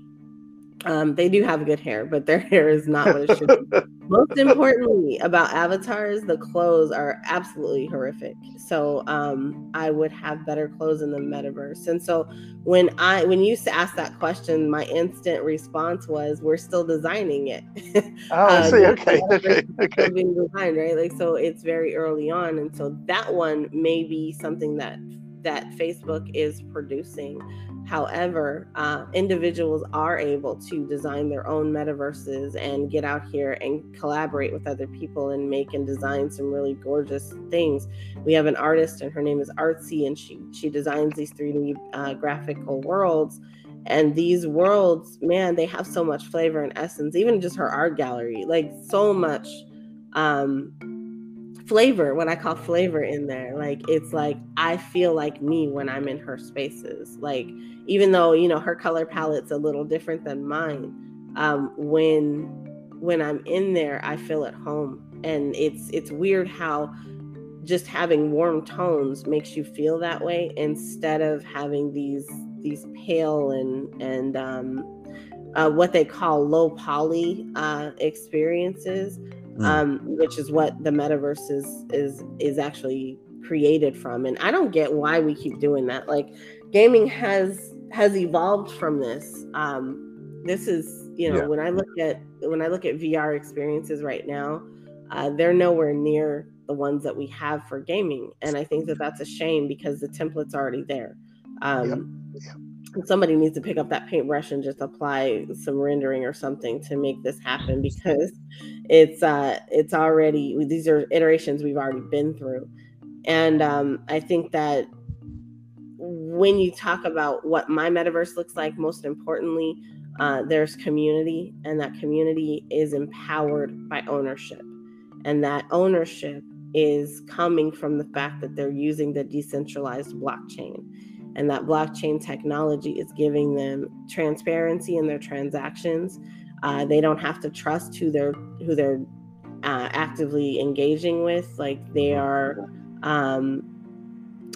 Um, they do have good hair, but their [laughs] hair is not what it should be. [laughs] Most importantly about avatars, the clothes are absolutely horrific. So um, I would have better clothes in the metaverse. And so when I when you asked that question, my instant response was, "We're still designing it." [laughs] Oh, I Uh, see. Okay, [laughs] okay, okay. being designed, right? Like so, it's very early on, and so that one may be something that that Facebook is producing. However, uh, individuals are able to design their own metaverses and get out here and collaborate with other people and make and design some really gorgeous things. We have an artist, and her name is Artsy, and she she designs these 3D uh, graphical worlds. And these worlds, man, they have so much flavor and essence. Even just her art gallery, like so much um, flavor, when I call flavor in there. Like it's like I feel like me when I'm in her spaces. Like even though you know her color palette's a little different than mine, um, when when I'm in there, I feel at home. And it's it's weird how just having warm tones makes you feel that way instead of having these these pale and and um, uh, what they call low poly uh, experiences Mm. um, which is what the metaverse is is is actually created from. And I don't get why we keep doing that. Like gaming has has evolved from this. Um, this is you know Yeah. when I look at when I look at VR experiences right now, uh, they're nowhere near the ones that we have for gaming, and I think that that's a shame because the template's already there. Um, Yep. Somebody needs to pick up that paintbrush and just apply some rendering or something to make this happen because it's uh it's already these are iterations we've already been through. And um i think that when you talk about what my metaverse looks like most importantly uh, there's community and that community is empowered by ownership. And that ownership is coming from the fact that they're using the decentralized blockchain and that blockchain technology is giving them transparency in their transactions uh, they don't have to trust who they're who they're uh, actively engaging with. Like they are, um,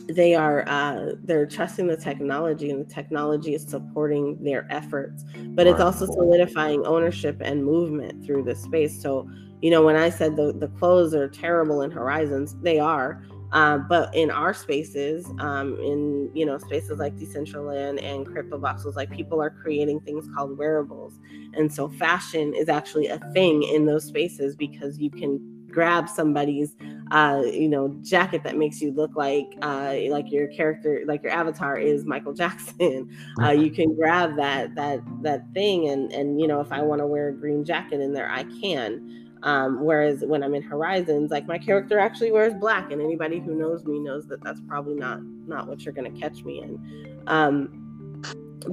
they are uh, they're trusting the technology, and the technology is supporting their efforts. But it's also solidifying ownership and movement through this space. So you know, when I said the the clothes are terrible in Horizons, they are. Uh, but in our spaces, um, in you know spaces like Decentraland and CryptoVoxels, like people are creating things called wearables, and so fashion is actually a thing in those spaces because you can grab somebody's uh, you know jacket that makes you look like uh, like your character, like your avatar is Michael [laughs] Jackson. uh, you can grab that that that thing, and and you know if I want to wear a green jacket in there, I can. Um, whereas when I'm in Horizons, like my character actually wears black, and anybody who knows me knows that that's probably not not what you're gonna catch me in. Um,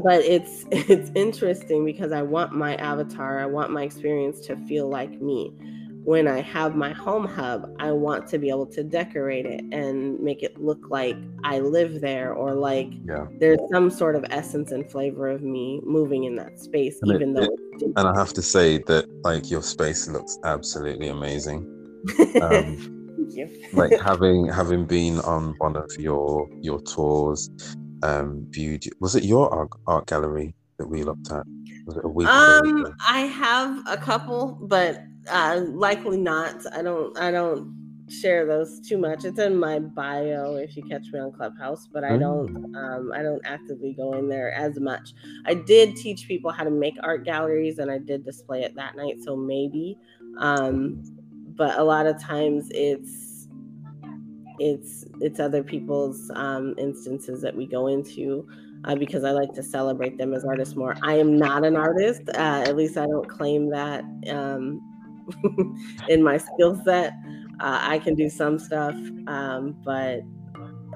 but it's [laughs] it's interesting because I want my avatar, I want my experience to feel like me. When I have my home hub, I want to be able to decorate it and make it look like I live there or like Yeah. there's some sort of essence and flavor of me moving in that space, And it- even though it- And I have to say that like your space looks absolutely amazing. Um, [laughs] [laughs] like having having been on one of your your tours, um, viewed was it your art, art gallery that we looked at? Was it a week? Um, I have a couple, but uh, likely not. I don't. I don't share those too much. It's in my bio if you catch me on Clubhouse, but I don't mm. um, I don't actively go in there as much. I did teach people how to make art galleries and I did display it that night, so maybe. Um, but a lot of times it's it's it's other people's um, instances that we go into uh, because I like to celebrate them as artists more. I am not an artist, uh, at least I don't claim that um, [laughs] in my skill set. Uh, I can do some stuff, um, but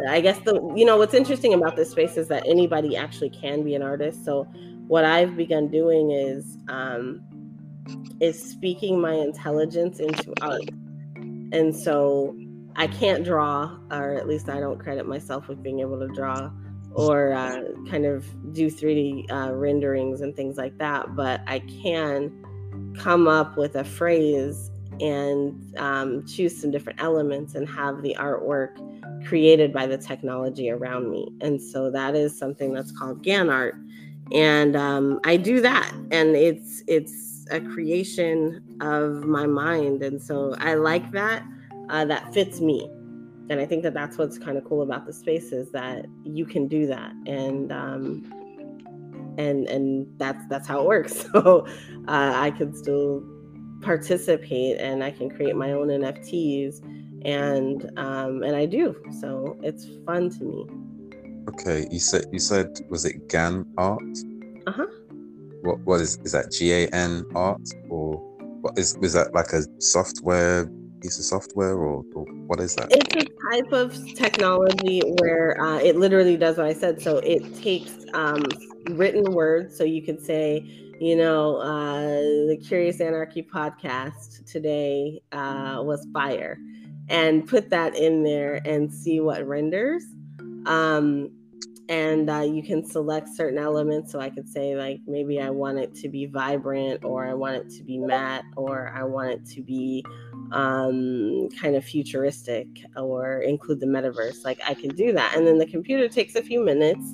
I guess the you know what's interesting about this space is that anybody actually can be an artist. So what I've begun doing is um, is speaking my intelligence into art, and so I can't draw, or at least I don't credit myself with being able to draw or uh, kind of do 3D uh, renderings and things like that, but I can come up with a phrase and um, choose some different elements and have the artwork created by the technology around me. And so that is something that's called GAN art. And um, I do that, and it's it's a creation of my mind, and so I like that. Uh, that fits me, and I think that that's what's kind of cool about the space is that you can do that, and um, and and that's that's how it works. [laughs] So uh, I can still participate and I can create my own NFTs and um, and I do. So it's fun to me. Okay, you said you said was it GAN art? Uh huh. What what is is that G A N art or what is is that like a software piece of software or, or what is that? It's a type of technology where uh, it literally does what I said. So it takes um, written words. So you could say you know, uh, the Curious Anarchy podcast today uh, was fire, and put that in there and see what renders. Um, and uh, you can select certain elements. So I could say, like, maybe I want it to be vibrant, or I want it to be matte, or I want it to be um, kind of futuristic, or include the metaverse. Like, I can do that. And then the computer takes a few minutes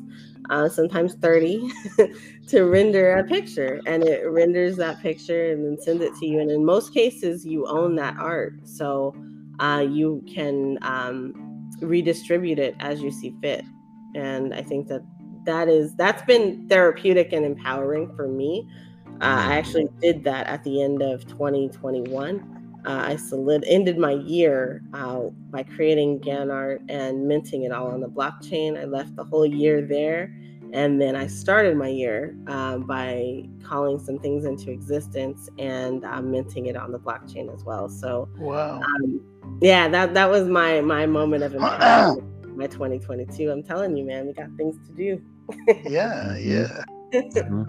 uh, sometimes 30 [laughs] to render a picture and it renders that picture and then sends it to you and in most cases you own that art. So uh, you can um, redistribute it as you see fit. And i think that that is that's been therapeutic and empowering for me. Uh, i actually did that at the end of 2021 uh, I solid ended my year uh, by creating GAN art and minting it all on the blockchain. I left the whole year there, and then I started my year uh, by calling some things into existence and uh, minting it on the blockchain as well. So wow, um, yeah, that that was my my moment of [clears throat] empowerment. my 2022. I'm telling you, man, we got things to do. yeah, [laughs] yeah. Mm-hmm.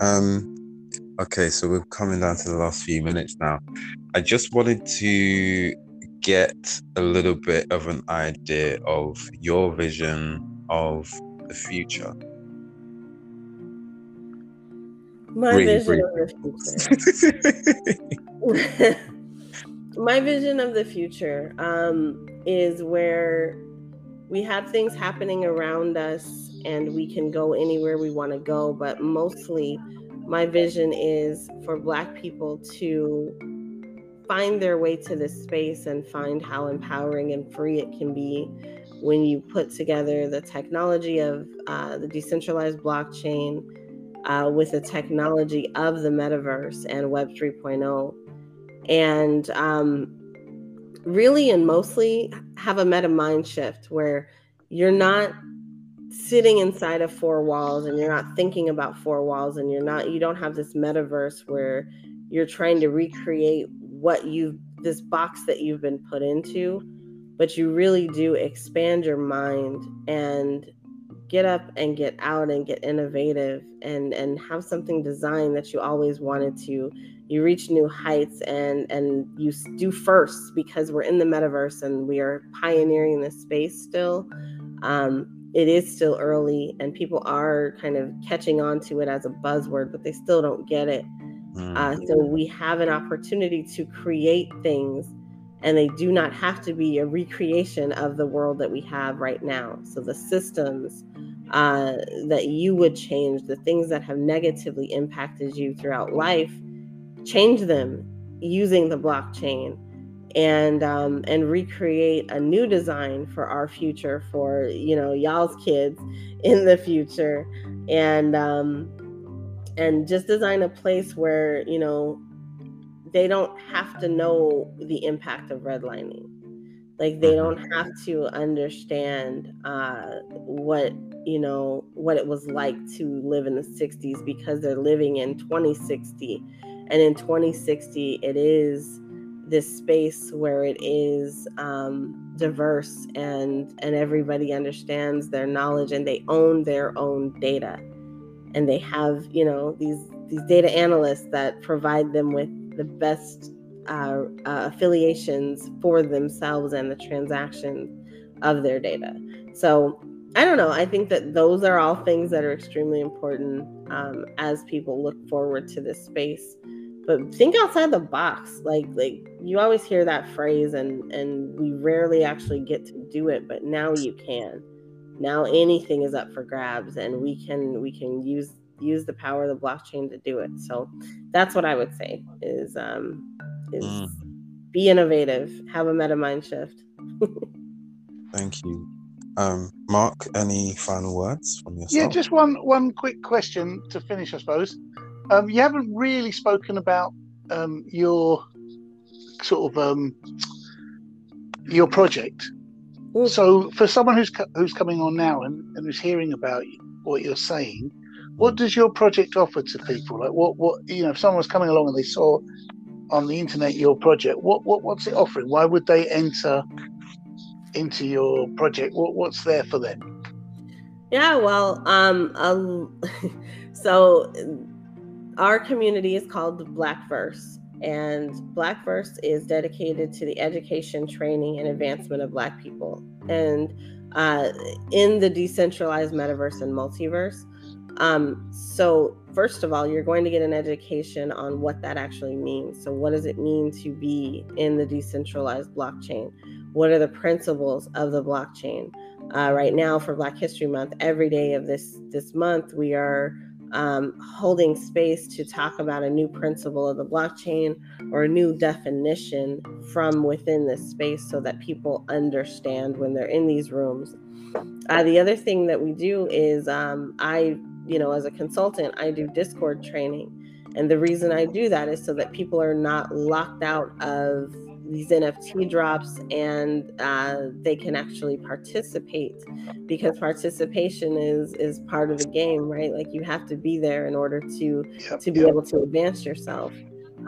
um Okay, so we're coming down to the last few minutes now. I just wanted to get a little bit of an idea of your vision of the future. My really, vision of the future. [laughs] My vision of the future um, is where we have things happening around us and we can go anywhere we want to go, but mostly my vision is for Black people to find their way to this space and find how empowering and free it can be when you put together the technology of uh, the decentralized blockchain uh, with the technology of the metaverse and Web 3.0. And um, really and mostly have a meta mind shift where you're not sitting inside of four walls and you're not thinking about four walls and you're not you don't have this metaverse where you're trying to recreate what you this box that you've been put into but you really do expand your mind and get up and get out and get innovative and and have something designed that you always wanted to. You reach new heights and and you do first because we're in the metaverse and we are pioneering this space still. Um, it is still early and people are kind of catching on to it as a buzzword, but they still don't get it. Mm. Uh, so we have an opportunity to create things and they do not have to be a recreation of the world that we have right now. So the systems uh, that you would change, the things that have negatively impacted you throughout life, change them using the blockchain and um, and recreate a new design for our future for you know y'all's kids [laughs] in the future. And um, and just design a place where you know they don't have to know the impact of redlining. Like they don't have to understand uh, what you know what it was like to live in the 60s because they're living in 2060 and in 2060 it is this space where it is um, diverse and and everybody understands their knowledge and they own their own data. And they have you know these these data analysts that provide them with the best uh, uh, affiliations for themselves and the transaction of their data. So i don't know. I think that those are all things that are extremely important um, as people look forward to this space but think outside the box like like you always hear that phrase and and we rarely actually get to do it but now you can. Now anything is up for grabs and we can we can use use the power of the blockchain to do it. So that's what i would say is um is mm. be innovative have a meta mind shift. [laughs] Thank you. Um mark any final words from yourself? yeah just one one quick question to finish i suppose um, you haven't really spoken about um, your sort of um, your project. Mm. So, for someone who's who's coming on now and, and who's hearing about what you're saying, what does your project offer to people? Like, what what you know, if someone was coming along and they saw on the internet your project, what what what's it offering? Why would they enter into your project? What what's there for them? Yeah, well, um, um [laughs] so our community is called Black Verse, and Black Verse is dedicated to the education, training, and advancement of Black people. And uh, in the decentralized metaverse and multiverse. Um, so, first of all, you're going to get an education on what that actually means. So, what does it mean to be in the decentralized blockchain? What are the principles of the blockchain? Uh, right now, for Black History Month, every day of this this month, we are um, holding space to talk about a new principle of the blockchain or a new definition from within this space so that people understand when they're in these rooms. Uh, the other thing that we do is um, I, you know, as a consultant, I do Discord training. And the reason I do that is so that people are not locked out of these NFT drops and uh, they can actually participate because participation is is part of the game, right? Like you have to be there in order to yep, to be yep. able to advance yourself.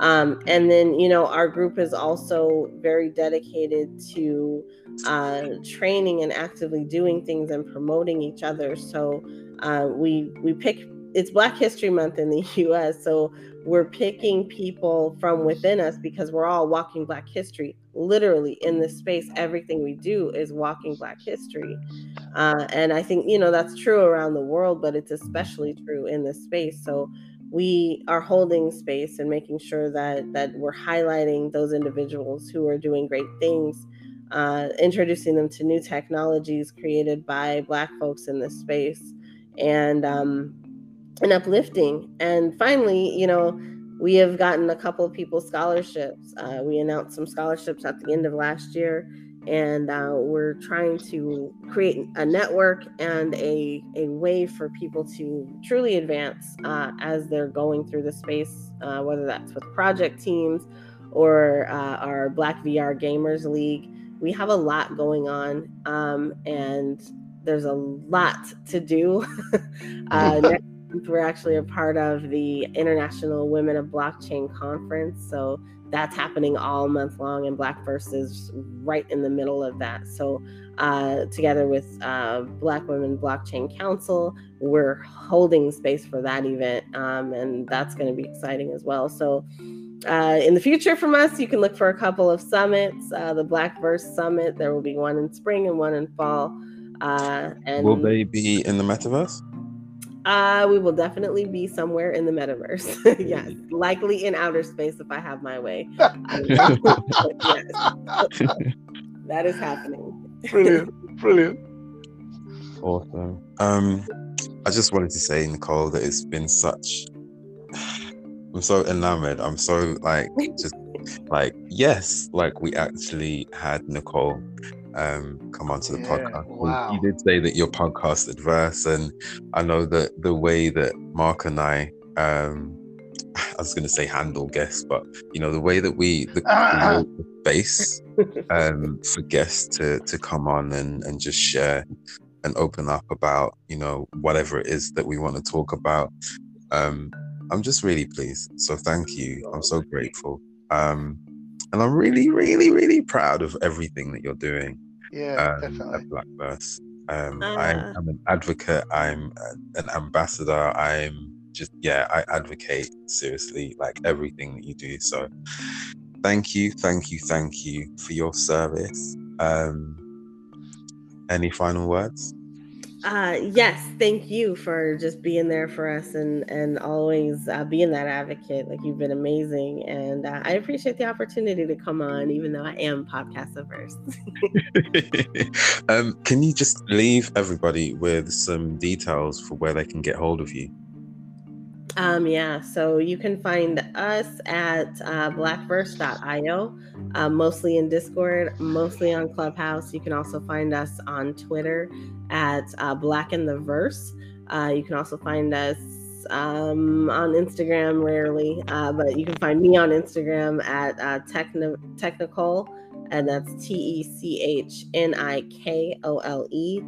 Um, and then you know our group is also very dedicated to uh, training and actively doing things and promoting each other. So uh, we we pick it's Black History Month in the [laughs] U.S. So we're picking people from within us because we're all walking Black history. Literally in this space, everything we do is walking Black history, uh, and I think you know that's true around the world, but it's especially true in this space. So we are holding space and making sure that that we're highlighting those individuals who are doing great things. Uh, introducing them to new technologies created by Black folks in this space, and um, and uplifting. And finally, you know, we have gotten a couple of people scholarships. Uh, we announced some scholarships at the end of last year, and uh, we're trying to create a network and a, a way for people to truly advance uh, as they're going through the space, uh, whether that's with project teams or uh, our Black VR Gamers League. We have a lot going on, um, and there's a lot to do. [laughs] Uh, next [laughs] we're actually a part of the International Women of Blockchain Conference. So that's happening all month long, and Black Verse is right in the middle of that. So, uh, together with uh, Black Women Blockchain Council, we're holding space for that event, um, and that's going to be exciting as well. So, uh, in the future from us, you can look for a couple of summits. Uh, the Black Verse Summit, there will be one in spring and one in fall. Uh, and will they be in the metaverse? Uh, we will definitely be somewhere in the metaverse. [laughs] yes, likely in outer space if I have my way. [laughs] yes. that is happening. Brilliant, brilliant. Awesome. Um, I just wanted to say, Nicole, that it's been such. [sighs] I'm so enamored. I'm so like just like yes, like we actually had Nicole um, come onto the yeah, podcast. Wow. You did say that your podcast adverse, and I know that the way that Mark and I, um, [sighs] I was going to say handle guests, but you know the way that we the, the space [laughs] um, for guests to to come on and and just share and open up about you know whatever it is that we want to talk about. Um, I'm just really pleased. So thank you. I'm so grateful. Um, and I'm really, really, really proud of everything that you're doing. Yeah, um, definitely. At Blackverse. Um, uh. I'm, ah. I'm, an advocate. I'm an ambassador. I'm just yeah. I advocate seriously, like everything that you do. So, thank you, thank you, thank you for your service. Um, any final words? Uh, yes, thank you for just being there for us and and always uh, being that advocate. Like you've been amazing, and uh, I appreciate the opportunity to come on, even though I am podcast averse. [laughs] um, can you just leave everybody with some details for where they can get hold of you? Um, yeah, so you can find us at uh, blackverse.io, uh, mostly in Discord, mostly on Clubhouse. You can also find us on Twitter at uh, Black in the Verse. Uh, you can also find us um, on Instagram rarely, uh, but you can find me on Instagram at uh, Techni- Technikole, and that's T E C H N I K O L E.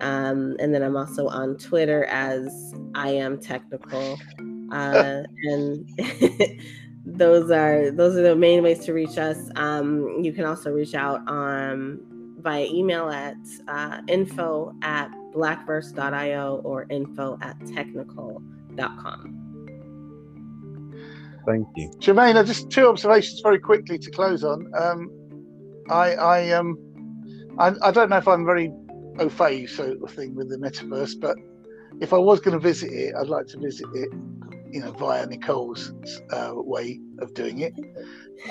Um, and then I'm also on Twitter as I am Technikole. Uh, and [laughs] those are those are the main ways to reach us. Um, you can also reach out on via email at uh, info at blackverse.io or info at technikole.com. Thank you. Jermaine, just two observations very quickly to close on. Um, I, I, um, I, I don't know if I'm very au fait sort of thing with the metaverse, but if I was going to visit it, I'd like to visit it, you know, via Nicole's uh, way of doing it.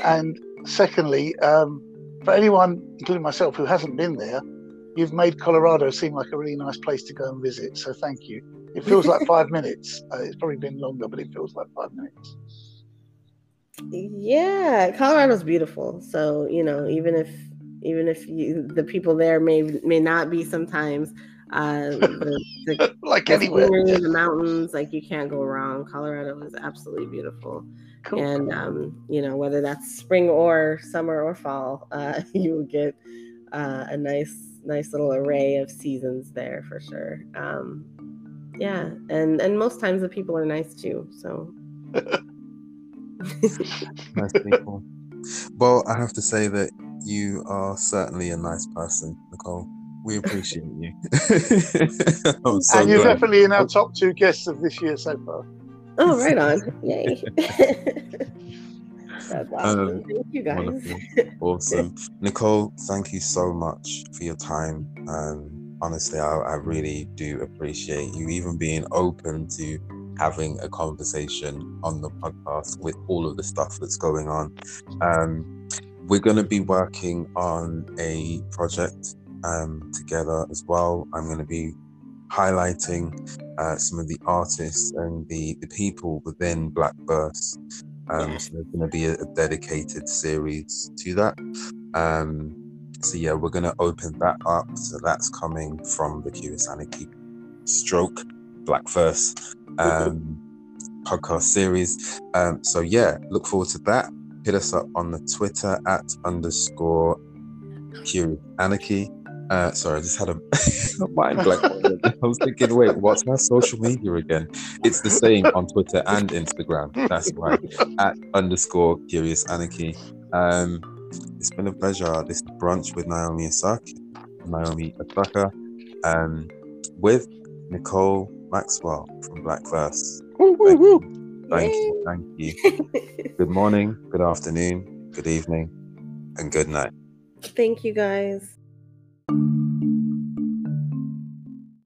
And secondly, um, for anyone, including myself, who hasn't been there, you've made Colorado seem like a really nice place to go and visit. So thank you. It feels like five [laughs] minutes. Uh, it's probably been longer, but it feels like five minutes. Yeah, Colorado's beautiful. So you know, even if even if you the people there may may not be sometimes uh [laughs] the, the, like anywhere. the mountains like you can't go wrong. Colorado is absolutely beautiful. Cool. and um you know whether that's spring or summer or fall uh [laughs] you will get uh, a nice nice little array of seasons there for sure. Um yeah and and most times the people are nice too so. [laughs] Nice people. Well i have to say that you are certainly a nice person, Nicole. We appreciate you. [laughs] so and you're glad. definitely in our top two guests of this year so far. Oh, right on. Yay. [laughs] That's awesome. Um, thank you guys. Wonderful. Awesome. Nicole, thank you so much for your time. Um, honestly, I, I really do appreciate you even being open to having a conversation on the podcast with all of the stuff that's going on. Um, we're going to be working on a project um, together as well. I'm going to be highlighting uh, some of the artists and the, the people within Blackverse. Um, so there's going to be a, a, dedicated series to that. Um, so yeah, we're going to open that up. So that's coming from the Curious Anarchy Stroke Blackverse um, podcast series. Um, so yeah, look forward to that hit us up on the Twitter at underscore Curious Anarchy. Uh, sorry, I just had a [laughs] mind blank. I was thinking, wait, what's my social media again? It's the same on Twitter and Instagram. That's right, at underscore Curious Anarchy. Um, it's been a pleasure. This brunch with Naomi Osaka, Naomi Osaka, um, with Nicole Maxwell from Blackverse. Thank Yay. you. Thank you. [laughs] good morning, good afternoon, good evening, and good night. Thank you, guys.